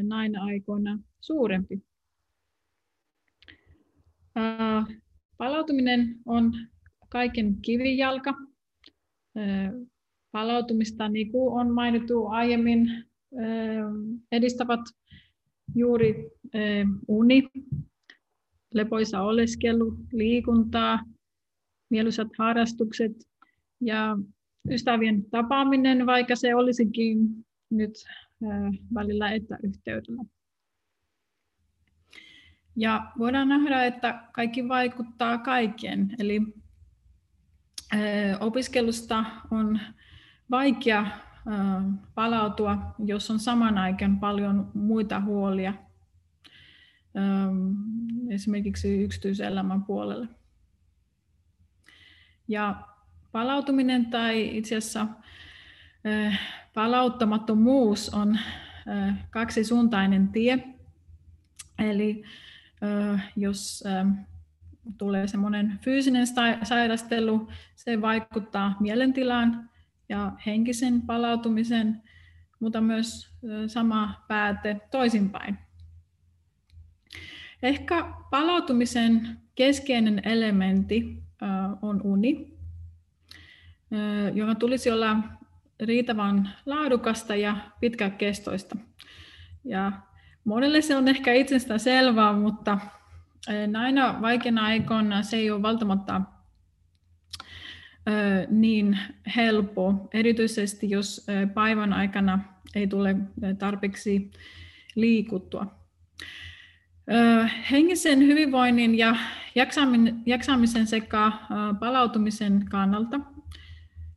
näin aikoina suurempi. Palautuminen on kaiken kivijalka. Palautumista, niin kuin on mainittu aiemmin, edistävät juuri uni, lepoisa oleskelu, liikuntaa, mieluisat harrastukset ja ystävien tapaaminen, vaikka se olisikin nyt välillä etäyhteydellä. Ja voidaan nähdä, että kaikki vaikuttaa kaikkeen. Eli opiskelusta on vaikea palautua, jos on saman aikaan paljon muita huolia, esimerkiksi yksityiselämän puolelle. Ja palautuminen tai itse asiassa palauttamattomuus on kaksisuuntainen tie. Eli jos tulee semmoinen fyysinen sairastelu, se vaikuttaa mielentilaan ja henkisen palautumisen, mutta myös sama pääte toisinpäin. Ehkä palautumisen keskeinen elementti on uni, joka tulisi olla riittävän laadukasta ja pitkäkestoista. Ja monelle se on ehkä itsestään selvää, mutta näinä vaikeina aikoina se ei ole välttämättä niin helppo, erityisesti jos päivän aikana ei tule tarpeeksi liikuttua. Henkisen hyvinvoinnin ja jaksamisen sekä palautumisen kannalta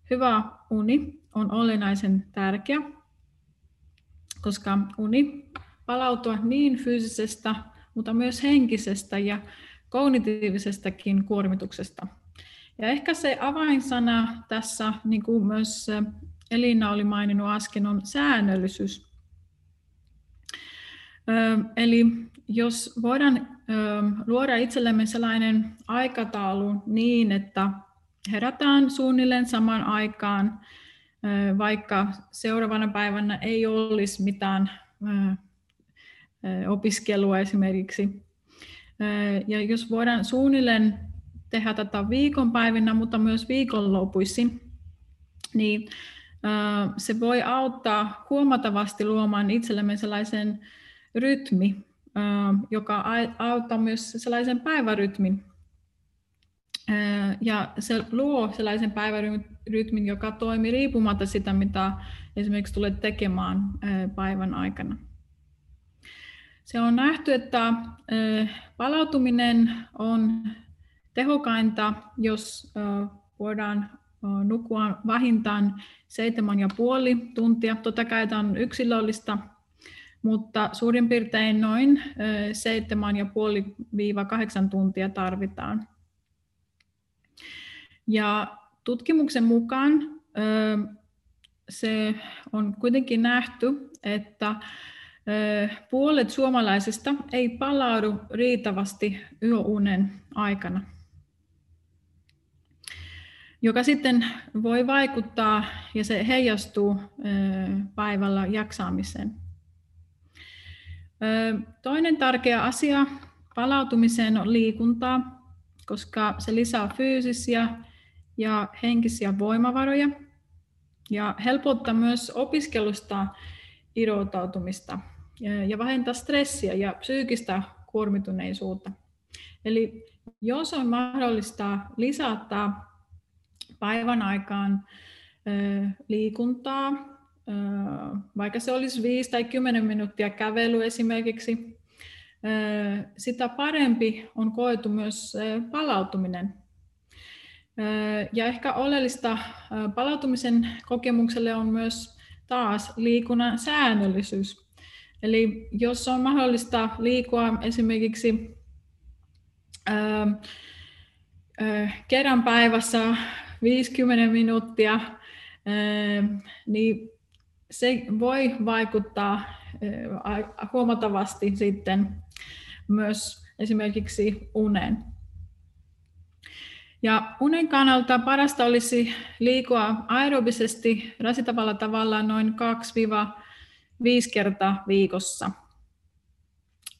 hyvä uni on olennaisen tärkeä, koska uni palautua niin fyysisestä, mutta myös henkisestä ja kognitiivisestakin kuormituksesta. Ja ehkä se avainsana tässä, niin kuin myös Elina oli maininnut äsken, on säännöllisyys. Eli jos voidaan luoda itsellemme sellainen aikataulu niin, että herätään suunnilleen samaan aikaan, vaikka seuraavana päivänä ei olisi mitään opiskelua esimerkiksi. Ja jos voidaan suunnilleen tehdä tätä viikonpäivinä, mutta myös viikonlopuisin, niin se voi auttaa huomattavasti luomaan itsellemme sellaisen rytmi, joka auttaa myös sellaisen päivärytmin. Ja se luo sellaisen päivärytmin, joka toimii riippumatta sitä, mitä esimerkiksi tulet tekemään päivän aikana. Se on nähty, että palautuminen on tehokainta, jos voidaan nukkua vähintään seitsemän ja puoli tuntia. Totta kai tämä on yksilöllistä mutta suurin piirtein noin 7,5-8 tuntia tarvitaan. Ja tutkimuksen mukaan se on kuitenkin nähty, että puolet suomalaisista ei palaudu riittävästi yöunen aikana, joka sitten voi vaikuttaa ja se heijastuu päivällä jaksamiseen. Toinen tärkeä asia palautumiseen on liikuntaa, koska se lisää fyysisiä ja henkisiä voimavaroja ja helpottaa myös opiskelusta irrottautumista ja vähentää stressiä ja psyykkistä kuormituneisuutta. Eli jos on mahdollista lisätä päivän aikaan liikuntaa, vaikka se olisi 5 tai 10 minuuttia kävely esimerkiksi, sitä parempi on koetu myös palautuminen. Ja ehkä oleellista palautumisen kokemukselle on myös taas liikunnan säännöllisyys. Eli jos on mahdollista liikua esimerkiksi kerran päivässä 50 minuuttia, niin se voi vaikuttaa huomattavasti sitten myös esimerkiksi unen. Ja unen kannalta parasta olisi liikua aerobisesti rasitavalla tavalla noin 2-5 kertaa viikossa.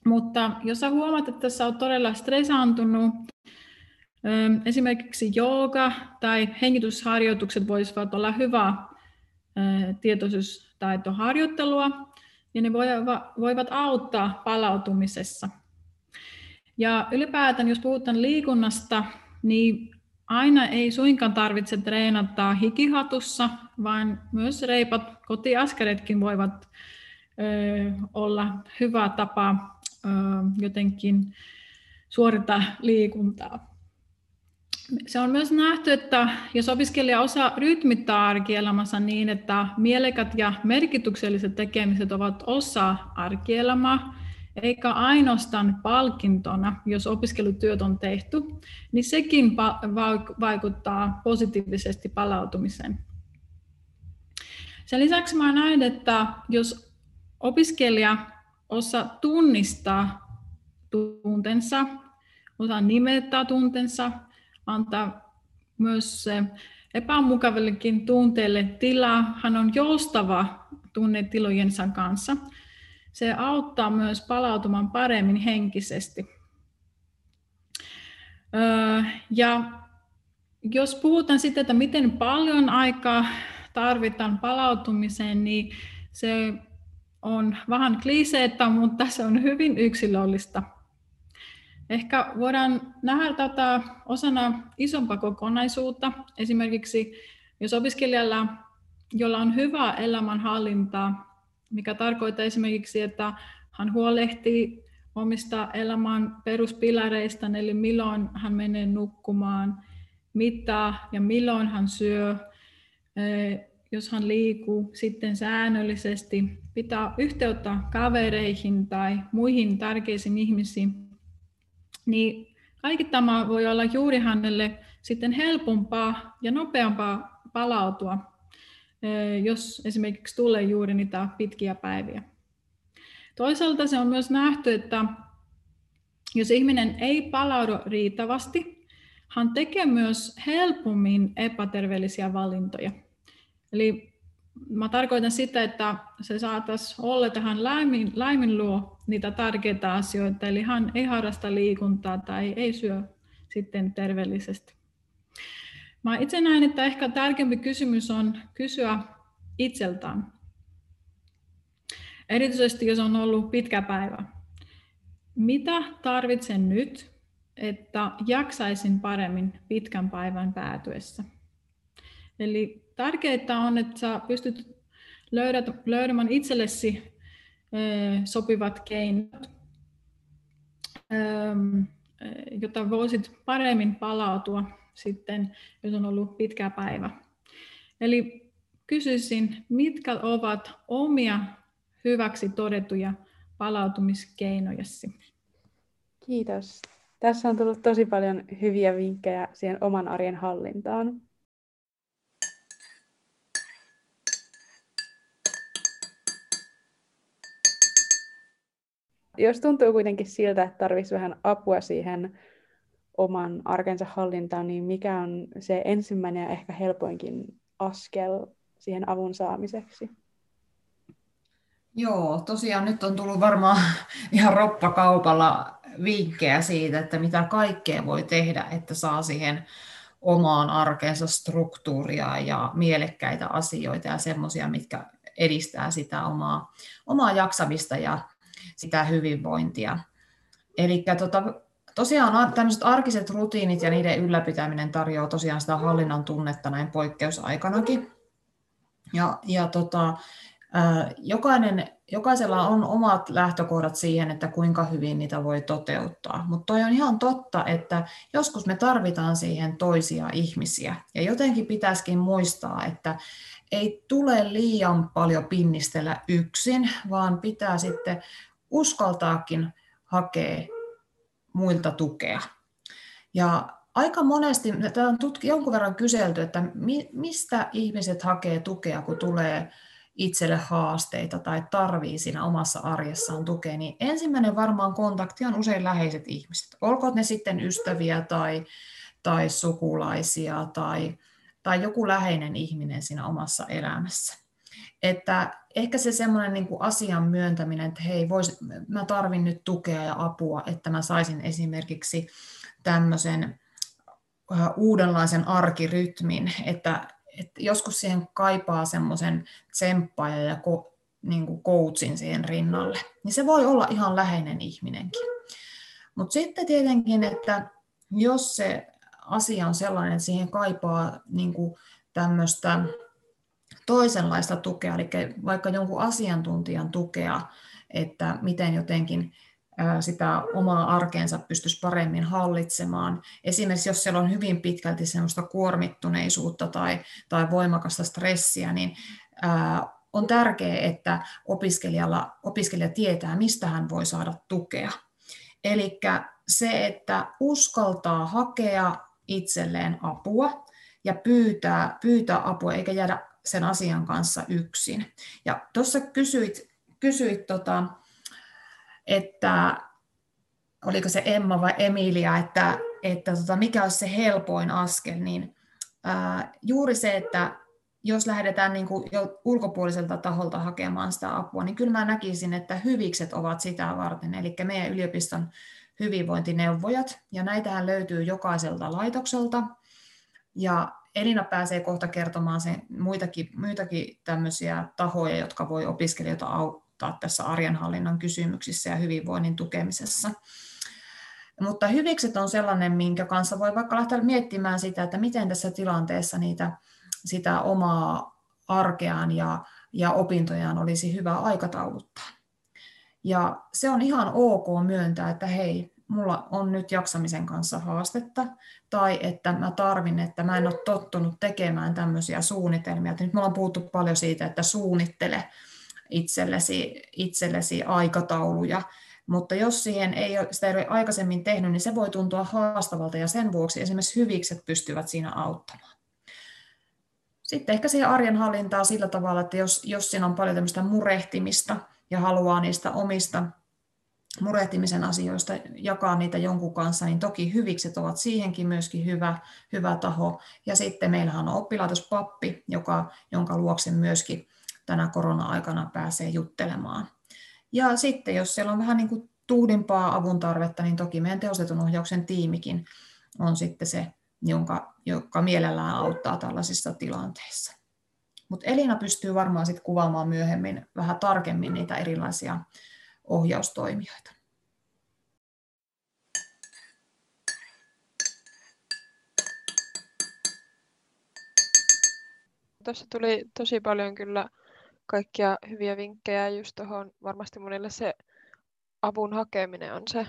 Mutta jos sä huomaat, että sä oot todella stressaantunut, esimerkiksi jooga tai hengitysharjoitukset voisivat olla hyvä tietoisuustaitoharjoittelua, ja ne voivat auttaa palautumisessa. Ja ylipäätään, jos puhutaan liikunnasta, niin aina ei suinkaan tarvitse treenata hikihatussa, vaan myös reipat kotiaskeretkin voivat ö, olla hyvä tapa ö, jotenkin suorittaa liikuntaa. Se on myös nähty, että jos opiskelija osaa rytmittää arkielämänsä niin, että mielekät ja merkitykselliset tekemiset ovat osa arkielämää, eikä ainoastaan palkintona, jos opiskelutyöt on tehty, niin sekin vaikuttaa positiivisesti palautumiseen. Sen lisäksi mä näen, että jos opiskelija osaa tunnistaa tuntensa, osaa nimetä tuntensa, antaa myös epämukavillekin tunteille tilaa. Hän on joustava tunnetilojensa kanssa. se auttaa myös palautumaan paremmin henkisesti. Ja jos puhutaan sitten, että miten paljon aikaa tarvitaan palautumiseen, niin se on vähän kliseettä, mutta se on hyvin yksilöllistä. Ehkä voidaan nähdä tätä osana isompaa kokonaisuutta. Esimerkiksi jos opiskelijalla, jolla on hyvä elämänhallinta, mikä tarkoittaa esimerkiksi, että hän huolehtii omista elämän peruspilareista, eli milloin hän menee nukkumaan, mitä ja milloin hän syö, jos hän liikkuu sitten säännöllisesti, pitää yhteyttä kavereihin tai muihin tärkeisiin ihmisiin, niin kaikki tämä voi olla juuri hänelle sitten helpompaa ja nopeampaa palautua, jos esimerkiksi tulee juuri niitä pitkiä päiviä. Toisaalta se on myös nähty, että jos ihminen ei palaudu riittävästi, hän tekee myös helpommin epäterveellisiä valintoja. Eli mä tarkoitan sitä, että se saataisiin olla tähän laimin, laimin luo niitä tärkeitä asioita, eli hän ei harrasta liikuntaa tai ei syö sitten terveellisesti. Mä itse näen, että ehkä tärkeämpi kysymys on kysyä itseltään. Erityisesti jos on ollut pitkä päivä. Mitä tarvitsen nyt, että jaksaisin paremmin pitkän päivän päätyessä? Eli tärkeää on, että sä pystyt löydät, löydämään itsellesi sopivat keinot, jotta voisit paremmin palautua sitten, jos on ollut pitkä päivä. Eli kysyisin, mitkä ovat omia hyväksi todettuja palautumiskeinojasi? Kiitos. Tässä on tullut tosi paljon hyviä vinkkejä siihen oman arjen hallintaan. Jos tuntuu kuitenkin siltä, että tarvitsisi vähän apua siihen oman arkensa hallintaan, niin mikä on se ensimmäinen ja ehkä helpoinkin askel siihen avun saamiseksi? Joo, tosiaan nyt on tullut varmaan ihan roppakaupalla vinkkejä siitä, että mitä kaikkea voi tehdä, että saa siihen omaan arkeensa struktuuria ja mielekkäitä asioita ja semmoisia, mitkä edistää sitä omaa, omaa jaksamista ja sitä hyvinvointia. Eli tota, tosiaan tämmöiset arkiset rutiinit ja niiden ylläpitäminen tarjoaa tosiaan sitä hallinnan tunnetta näin poikkeusaikanakin. Ja, ja tota, jokainen, jokaisella on omat lähtökohdat siihen, että kuinka hyvin niitä voi toteuttaa. Mutta toi on ihan totta, että joskus me tarvitaan siihen toisia ihmisiä. Ja jotenkin pitäisikin muistaa, että ei tule liian paljon pinnistellä yksin, vaan pitää sitten uskaltaakin hakea muilta tukea. Ja aika monesti, tämä on tutki, jonkun verran kyselty, että mistä ihmiset hakee tukea, kun tulee itselle haasteita tai tarvii siinä omassa arjessaan tukea, niin ensimmäinen varmaan kontakti on usein läheiset ihmiset. Olkoot ne sitten ystäviä tai, tai sukulaisia tai, tai joku läheinen ihminen siinä omassa elämässä. Että ehkä se semmoinen niin asian myöntäminen, että hei, vois, mä tarvin nyt tukea ja apua, että mä saisin esimerkiksi tämmöisen uudenlaisen arkirytmin, että, että joskus siihen kaipaa semmoisen tsemppaaja ja ko, niin kuin coachin siihen rinnalle, niin se voi olla ihan läheinen ihminenkin. Mutta sitten tietenkin, että jos se asia on sellainen, että siihen kaipaa niin tämmöistä toisenlaista tukea, eli vaikka jonkun asiantuntijan tukea, että miten jotenkin sitä omaa arkeensa pystyisi paremmin hallitsemaan. Esimerkiksi jos siellä on hyvin pitkälti sellaista kuormittuneisuutta tai, tai voimakasta stressiä, niin on tärkeää, että opiskelijalla, opiskelija tietää, mistä hän voi saada tukea. Eli se, että uskaltaa hakea itselleen apua ja pyytää, pyytää apua eikä jäädä sen asian kanssa yksin. Ja tuossa kysyit, kysyit tota, että oliko se Emma vai Emilia, että, että tota, mikä olisi se helpoin askel, niin ää, juuri se, että jos lähdetään niin kuin jo ulkopuoliselta taholta hakemaan sitä apua, niin kyllä mä näkisin, että hyvikset ovat sitä varten, eli meidän yliopiston hyvinvointineuvojat, ja näitähän löytyy jokaiselta laitokselta, ja Elina pääsee kohta kertomaan sen muitakin, muitakin tämmöisiä tahoja, jotka voi opiskelijoita auttaa tässä arjenhallinnan kysymyksissä ja hyvinvoinnin tukemisessa. Mutta hyvikset on sellainen, minkä kanssa voi vaikka lähteä miettimään sitä, että miten tässä tilanteessa niitä, sitä omaa arkeaan ja, ja opintojaan olisi hyvä aikatauluttaa. Ja se on ihan ok myöntää, että hei, mulla on nyt jaksamisen kanssa haastetta, tai että mä tarvin, että mä en ole tottunut tekemään tämmöisiä suunnitelmia. Nyt me ollaan puhuttu paljon siitä, että suunnittele itsellesi, itsellesi aikatauluja, mutta jos siihen ei sitä ei ole aikaisemmin tehnyt, niin se voi tuntua haastavalta ja sen vuoksi esimerkiksi hyvikset pystyvät siinä auttamaan. Sitten ehkä siihen arjen hallintaa sillä tavalla, että jos, jos siinä on paljon tämmöistä murehtimista ja haluaa niistä omista murehtimisen asioista jakaa niitä jonkun kanssa, niin toki hyvikset ovat siihenkin myöskin hyvä, hyvä taho. Ja sitten meillähän on oppilaitospappi, joka, jonka luokse myöskin tänä korona-aikana pääsee juttelemaan. Ja sitten jos siellä on vähän niin kuin tuudimpaa avun tarvetta, niin toki meidän tehostetun ohjauksen tiimikin on sitten se, jonka, joka mielellään auttaa tällaisissa tilanteissa. Mutta Elina pystyy varmaan sitten kuvaamaan myöhemmin vähän tarkemmin niitä erilaisia ohjaustoimijoita. Tuossa tuli tosi paljon kyllä kaikkia hyviä vinkkejä just tuohon. Varmasti monille se avun hakeminen on se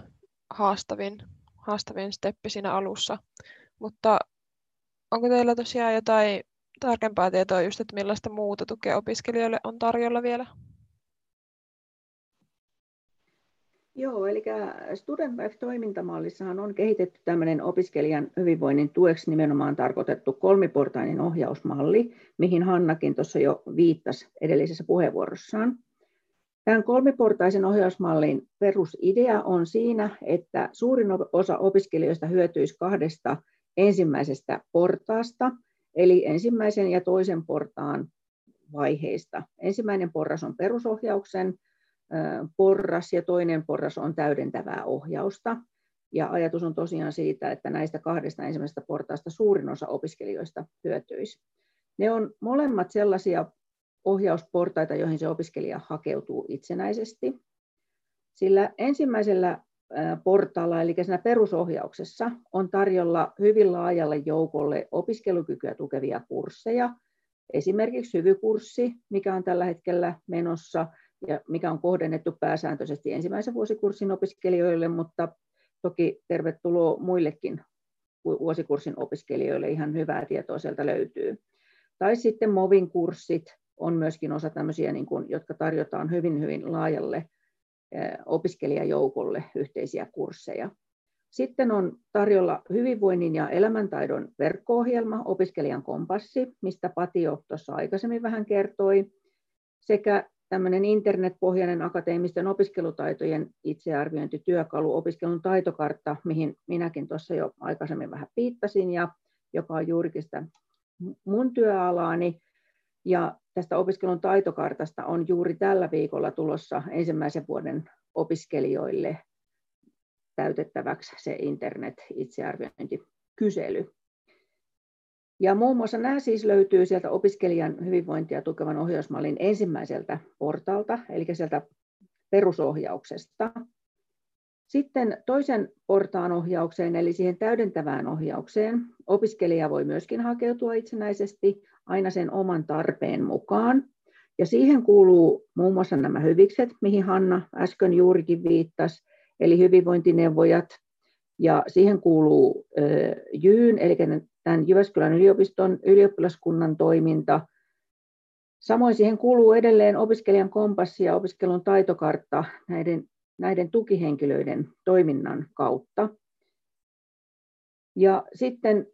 haastavin, haastavin steppi siinä alussa. Mutta onko teillä tosiaan jotain tarkempaa tietoa just, että millaista muuta tukea opiskelijoille on tarjolla vielä? Joo, eli Student Life-toimintamallissahan on kehitetty tämmöinen opiskelijan hyvinvoinnin tueksi nimenomaan tarkoitettu kolmiportainen ohjausmalli, mihin Hannakin tuossa jo viittasi edellisessä puheenvuorossaan. Tämän kolmiportaisen ohjausmallin perusidea on siinä, että suurin osa opiskelijoista hyötyisi kahdesta ensimmäisestä portaasta, eli ensimmäisen ja toisen portaan vaiheista. Ensimmäinen porras on perusohjauksen porras ja toinen porras on täydentävää ohjausta. Ja ajatus on tosiaan siitä, että näistä kahdesta ensimmäisestä portaasta suurin osa opiskelijoista hyötyisi. Ne on molemmat sellaisia ohjausportaita, joihin se opiskelija hakeutuu itsenäisesti. Sillä ensimmäisellä portaalla, eli siinä perusohjauksessa, on tarjolla hyvin laajalle joukolle opiskelukykyä tukevia kursseja. Esimerkiksi hyvykurssi, mikä on tällä hetkellä menossa, ja mikä on kohdennettu pääsääntöisesti ensimmäisen vuosikurssin opiskelijoille, mutta toki tervetuloa muillekin vuosikurssin opiskelijoille, ihan hyvää tietoa sieltä löytyy. Tai sitten MOVin kurssit on myöskin osa tämmöisiä, niin kuin, jotka tarjotaan hyvin, hyvin laajalle opiskelijajoukolle yhteisiä kursseja. Sitten on tarjolla hyvinvoinnin ja elämäntaidon verkko-ohjelma, opiskelijan kompassi, mistä Pati jo tuossa aikaisemmin vähän kertoi, sekä tämmöinen internetpohjainen akateemisten opiskelutaitojen itsearviointityökalu, opiskelun taitokartta, mihin minäkin tuossa jo aikaisemmin vähän piittasin, ja joka on juurikin sitä mun työalaani. Ja tästä opiskelun taitokartasta on juuri tällä viikolla tulossa ensimmäisen vuoden opiskelijoille täytettäväksi se internet-itsearviointikysely. Ja muun muassa nämä siis löytyy sieltä opiskelijan hyvinvointia tukevan ohjausmallin ensimmäiseltä portaalta, eli sieltä perusohjauksesta. Sitten toisen portaan ohjaukseen, eli siihen täydentävään ohjaukseen, opiskelija voi myöskin hakeutua itsenäisesti aina sen oman tarpeen mukaan. Ja siihen kuuluu muun muassa nämä hyvikset, mihin Hanna äsken juurikin viittasi, eli hyvinvointineuvojat. Ja siihen kuuluu JYyn, eli tämän Jyväskylän yliopiston ylioppilaskunnan toiminta. Samoin siihen kuuluu edelleen opiskelijan kompassi ja opiskelun taitokartta näiden, näiden tukihenkilöiden toiminnan kautta. Ja sitten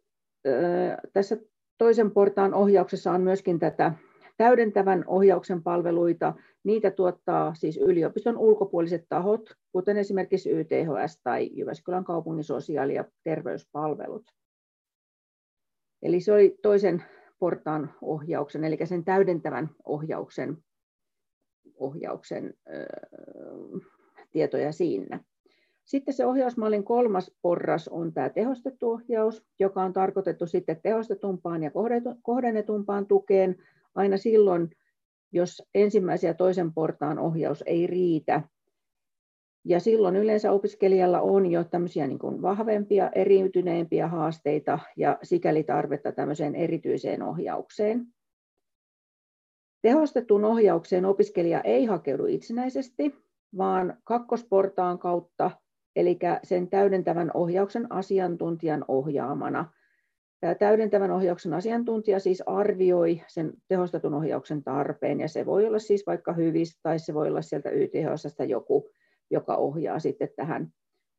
tässä toisen portaan ohjauksessa on myöskin tätä täydentävän ohjauksen palveluita. Niitä tuottaa siis yliopiston ulkopuoliset tahot, kuten esimerkiksi YTHS tai Jyväskylän kaupungin sosiaali- ja terveyspalvelut. Eli se oli toisen portaan ohjauksen, eli sen täydentävän ohjauksen, ohjauksen tietoja siinä. Sitten se ohjausmallin kolmas porras on tämä tehostettu ohjaus, joka on tarkoitettu sitten tehostetumpaan ja kohdennetumpaan tukeen aina silloin, jos ensimmäisen ja toisen portaan ohjaus ei riitä. Ja silloin yleensä opiskelijalla on jo tämmöisiä niin kuin vahvempia, eriytyneempiä haasteita ja sikäli tarvetta tämmöiseen erityiseen ohjaukseen. Tehostettuun ohjaukseen opiskelija ei hakeudu itsenäisesti, vaan kakkosportaan kautta, eli sen täydentävän ohjauksen asiantuntijan ohjaamana. Tämä täydentävän ohjauksen asiantuntija siis arvioi sen tehostetun ohjauksen tarpeen, ja se voi olla siis vaikka hyvistä tai se voi olla sieltä YTHSstä joku, joka ohjaa sitten tähän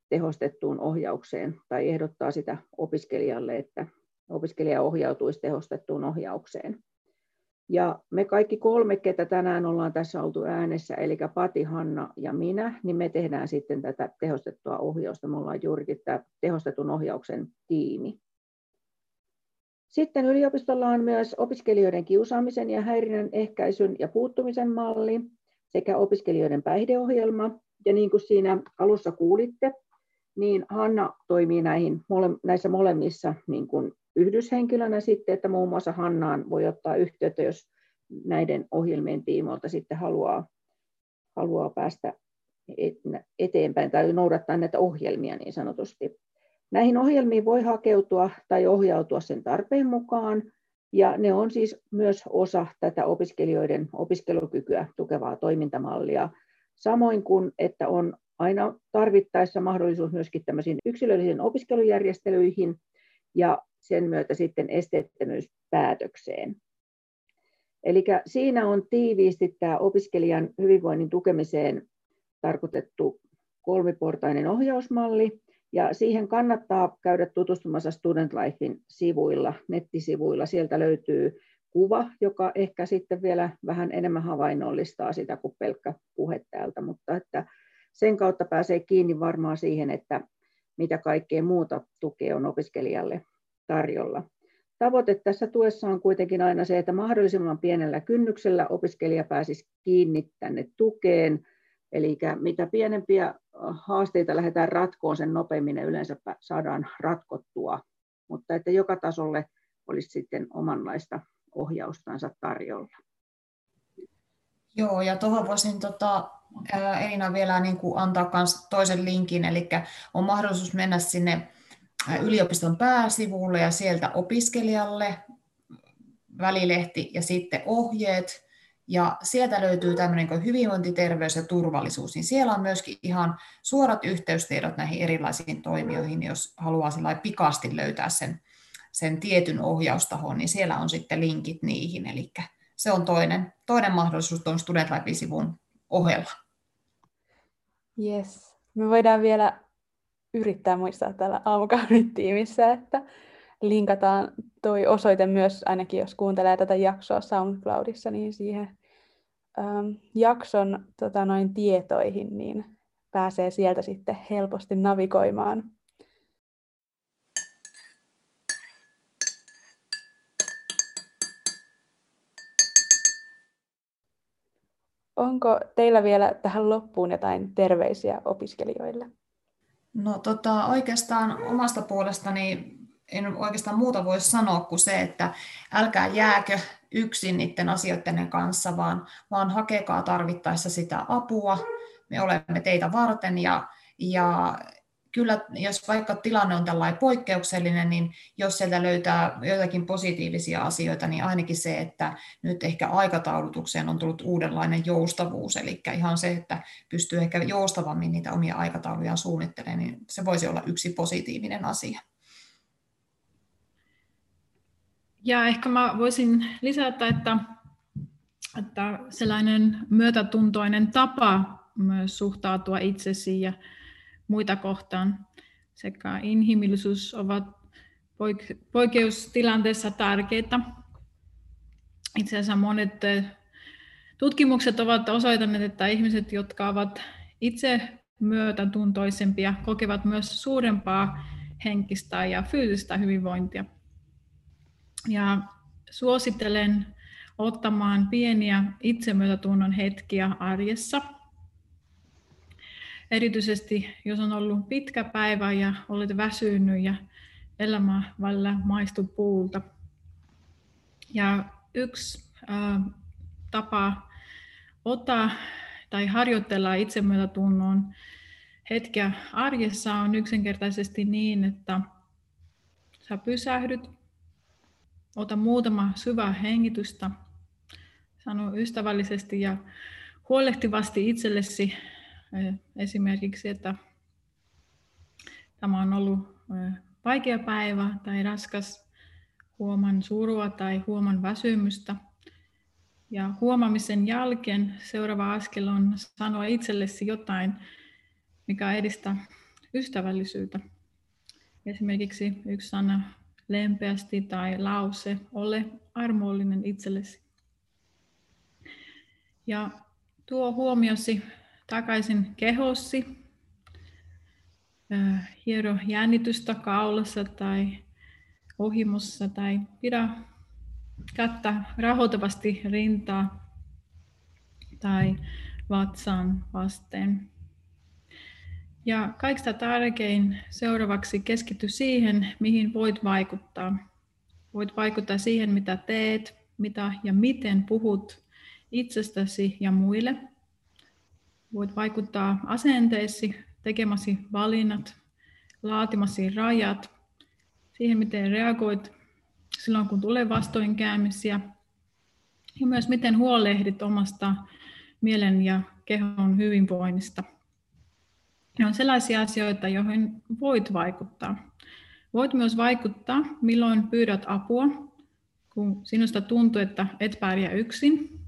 tehostettuun ohjaukseen tai ehdottaa sitä opiskelijalle, että opiskelija ohjautuisi tehostettuun ohjaukseen. Ja me kaikki kolme, ketä tänään ollaan tässä oltu äänessä, eli Pati, Hanna ja minä, niin me tehdään sitten tätä tehostettua ohjausta. Me ollaan juurikin tämä tehostetun ohjauksen tiimi. Sitten yliopistolla on myös opiskelijoiden kiusaamisen ja häirinnän ehkäisyn ja puuttumisen malli sekä opiskelijoiden päihdeohjelma. Ja niin kuin siinä alussa kuulitte, niin Hanna toimii näihin, näissä molemmissa niin kuin yhdyshenkilönä sitten, että muun muassa Hannaan voi ottaa yhteyttä, jos näiden ohjelmien tiimoilta sitten haluaa, haluaa päästä eteenpäin tai noudattaa näitä ohjelmia niin sanotusti. Näihin ohjelmiin voi hakeutua tai ohjautua sen tarpeen mukaan, ja ne on siis myös osa tätä opiskelijoiden opiskelukykyä tukevaa toimintamallia, samoin kuin että on aina tarvittaessa mahdollisuus myöskin tämmöisiin yksilöllisiin opiskelujärjestelyihin ja sen myötä sitten esteettömyyspäätökseen. Eli siinä on tiiviisti tämä opiskelijan hyvinvoinnin tukemiseen tarkoitettu kolmiportainen ohjausmalli, ja siihen kannattaa käydä tutustumassa Student Lifein sivuilla, nettisivuilla. Sieltä löytyy kuva, joka ehkä sitten vielä vähän enemmän havainnollistaa sitä kuin pelkkä puhe täältä, mutta että sen kautta pääsee kiinni varmaan siihen, että mitä kaikkea muuta tukea on opiskelijalle tarjolla. Tavoite tässä tuessa on kuitenkin aina se, että mahdollisimman pienellä kynnyksellä opiskelija pääsisi kiinni tänne tukeen, eli mitä pienempiä haasteita lähdetään ratkoon, sen nopeammin ne yleensä saadaan ratkottua, mutta että joka tasolle olisi sitten omanlaista ohjaustansa tarjolla. Joo, ja tuohon voisin tota, Elina vielä niin kuin antaa myös toisen linkin, eli on mahdollisuus mennä sinne yliopiston pääsivulle ja sieltä opiskelijalle välilehti ja sitten ohjeet. Ja sieltä löytyy tämmöinen kuin hyvinvointi, terveys ja turvallisuus. Niin siellä on myöskin ihan suorat yhteystiedot näihin erilaisiin toimijoihin, jos haluaa pikasti löytää sen, sen tietyn ohjaustahon, niin siellä on sitten linkit niihin. Eli se on toinen, toinen mahdollisuus tuon Student Life-sivun ohella. Yes. Me voidaan vielä yrittää muistaa täällä aamukahvit tiimissä, että linkataan toi osoite myös, ainakin jos kuuntelee tätä jaksoa SoundCloudissa, niin siihen äm, jakson tota, noin tietoihin, niin pääsee sieltä sitten helposti navigoimaan. Onko teillä vielä tähän loppuun jotain terveisiä opiskelijoille? No tota, oikeastaan omasta puolestani en oikeastaan muuta voi sanoa kuin se, että älkää jääkö yksin niiden asioiden kanssa, vaan, vaan hakekaa tarvittaessa sitä apua. Me olemme teitä varten ja, ja kyllä, jos vaikka tilanne on tällainen poikkeuksellinen, niin jos sieltä löytää joitakin positiivisia asioita, niin ainakin se, että nyt ehkä aikataulutukseen on tullut uudenlainen joustavuus, eli ihan se, että pystyy ehkä joustavammin niitä omia aikataulujaan suunnittelemaan, niin se voisi olla yksi positiivinen asia. Ja ehkä mä voisin lisätä, että, että sellainen myötätuntoinen tapa myös suhtautua itsesi ja muita kohtaan sekä inhimillisyys ovat poikkeustilanteessa tärkeitä. Itse asiassa monet eh, tutkimukset ovat osoittaneet, että ihmiset, jotka ovat itse myötätuntoisempia, kokevat myös suurempaa henkistä ja fyysistä hyvinvointia. Ja suosittelen ottamaan pieniä itsemyötätunnon hetkiä arjessa. Erityisesti jos on ollut pitkä päivä ja olet väsynyt ja elämä välillä maistu puulta. Ja yksi ää, tapa ottaa tai harjoitella itsemyötätunnon hetkiä arjessa on yksinkertaisesti niin, että sä pysähdyt, ota muutama syvä hengitystä, sano ystävällisesti ja huolehtivasti itsellesi esimerkiksi, että tämä on ollut vaikea päivä tai raskas, huoman surua tai huoman väsymystä. Ja huomaamisen jälkeen seuraava askel on sanoa itsellesi jotain, mikä edistää ystävällisyyttä. Esimerkiksi yksi sana lempeästi tai lause, ole armollinen itsellesi. Ja tuo huomiosi takaisin kehossi, hiero jännitystä kaulassa tai ohimossa tai pidä kättä rahoitavasti rintaa tai vatsaan vasten. Ja kaikista tärkein seuraavaksi keskity siihen, mihin voit vaikuttaa. Voit vaikuttaa siihen, mitä teet, mitä ja miten puhut itsestäsi ja muille. Voit vaikuttaa asenteesi, tekemäsi valinnat, laatimasi rajat, siihen miten reagoit silloin, kun tulee vastoinkäymisiä, ja myös miten huolehdit omasta mielen ja kehon hyvinvoinnista. Ne on sellaisia asioita, joihin voit vaikuttaa. Voit myös vaikuttaa, milloin pyydät apua, kun sinusta tuntuu, että et pärjää yksin.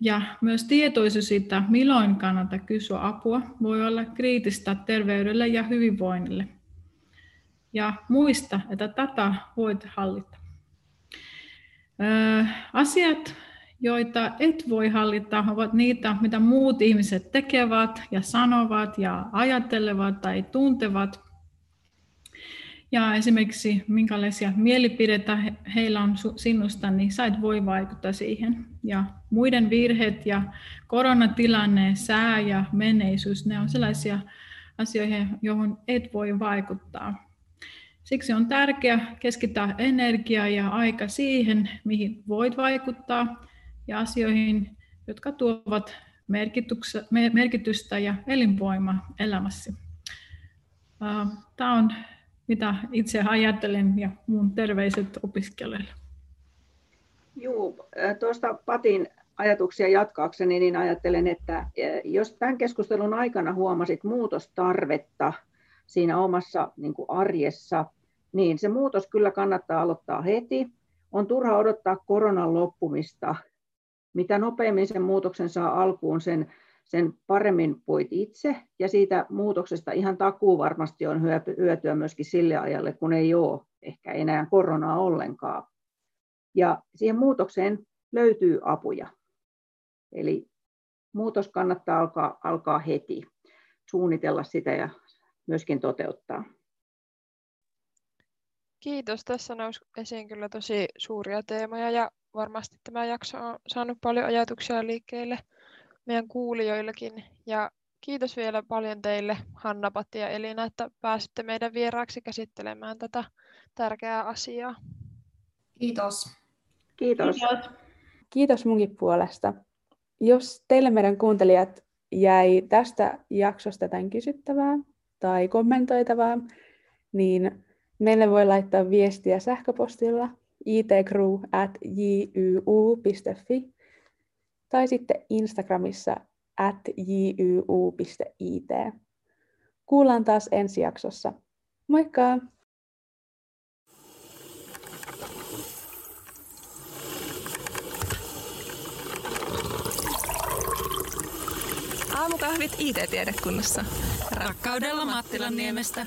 Ja myös tietoisuus siitä, milloin kannattaa kysyä apua, voi olla kriittistä terveydelle ja hyvinvoinnille. Ja muista, että tätä voit hallita. Asiat, joita et voi hallita, ovat niitä, mitä muut ihmiset tekevät ja sanovat ja ajattelevat tai tuntevat. Ja esimerkiksi minkälaisia mielipiteitä heillä on sinusta, niin sä et voi vaikuttaa siihen. Ja muiden virheet ja koronatilanne, sää ja menneisyys, ne on sellaisia asioita, joihin et voi vaikuttaa. Siksi on tärkeää keskittää energiaa ja aika siihen, mihin voit vaikuttaa, ja asioihin, jotka tuovat merkitystä ja elinvoimaa elämässä. Tämä on mitä itse ajattelen ja mun terveiset opiskelijoille. Joo, tuosta Patin ajatuksia jatkaakseni, niin ajattelen, että jos tämän keskustelun aikana huomasit muutostarvetta siinä omassa niin kuin arjessa, niin se muutos kyllä kannattaa aloittaa heti. On turha odottaa koronan loppumista mitä nopeammin sen muutoksen saa alkuun, sen, sen paremmin voit itse, ja siitä muutoksesta ihan takuu varmasti on hyötyä myöskin sille ajalle, kun ei ole ehkä enää koronaa ollenkaan. Ja siihen muutokseen löytyy apuja. Eli muutos kannattaa alkaa, alkaa heti, suunnitella sitä ja myöskin toteuttaa. Kiitos. Tässä nousi esiin kyllä tosi suuria teemoja ja varmasti tämä jakso on saanut paljon ajatuksia liikkeelle meidän kuulijoillekin. Ja kiitos vielä paljon teille, Hanna, Patti ja Elina, että pääsitte meidän vieraaksi käsittelemään tätä tärkeää asiaa. Kiitos. Kiitos. Kiitos, Kiitos munkin puolesta. Jos teille meidän kuuntelijat jäi tästä jaksosta jotain kysyttävää tai kommentoitavaa, niin meille voi laittaa viestiä sähköpostilla itcrew at jyu.fi tai sitten Instagramissa at jyu.it. Kuullaan taas ensi jaksossa. Moikka! Aamukahvit IT-tiedekunnassa. Rakkaudella Mattilan niemestä.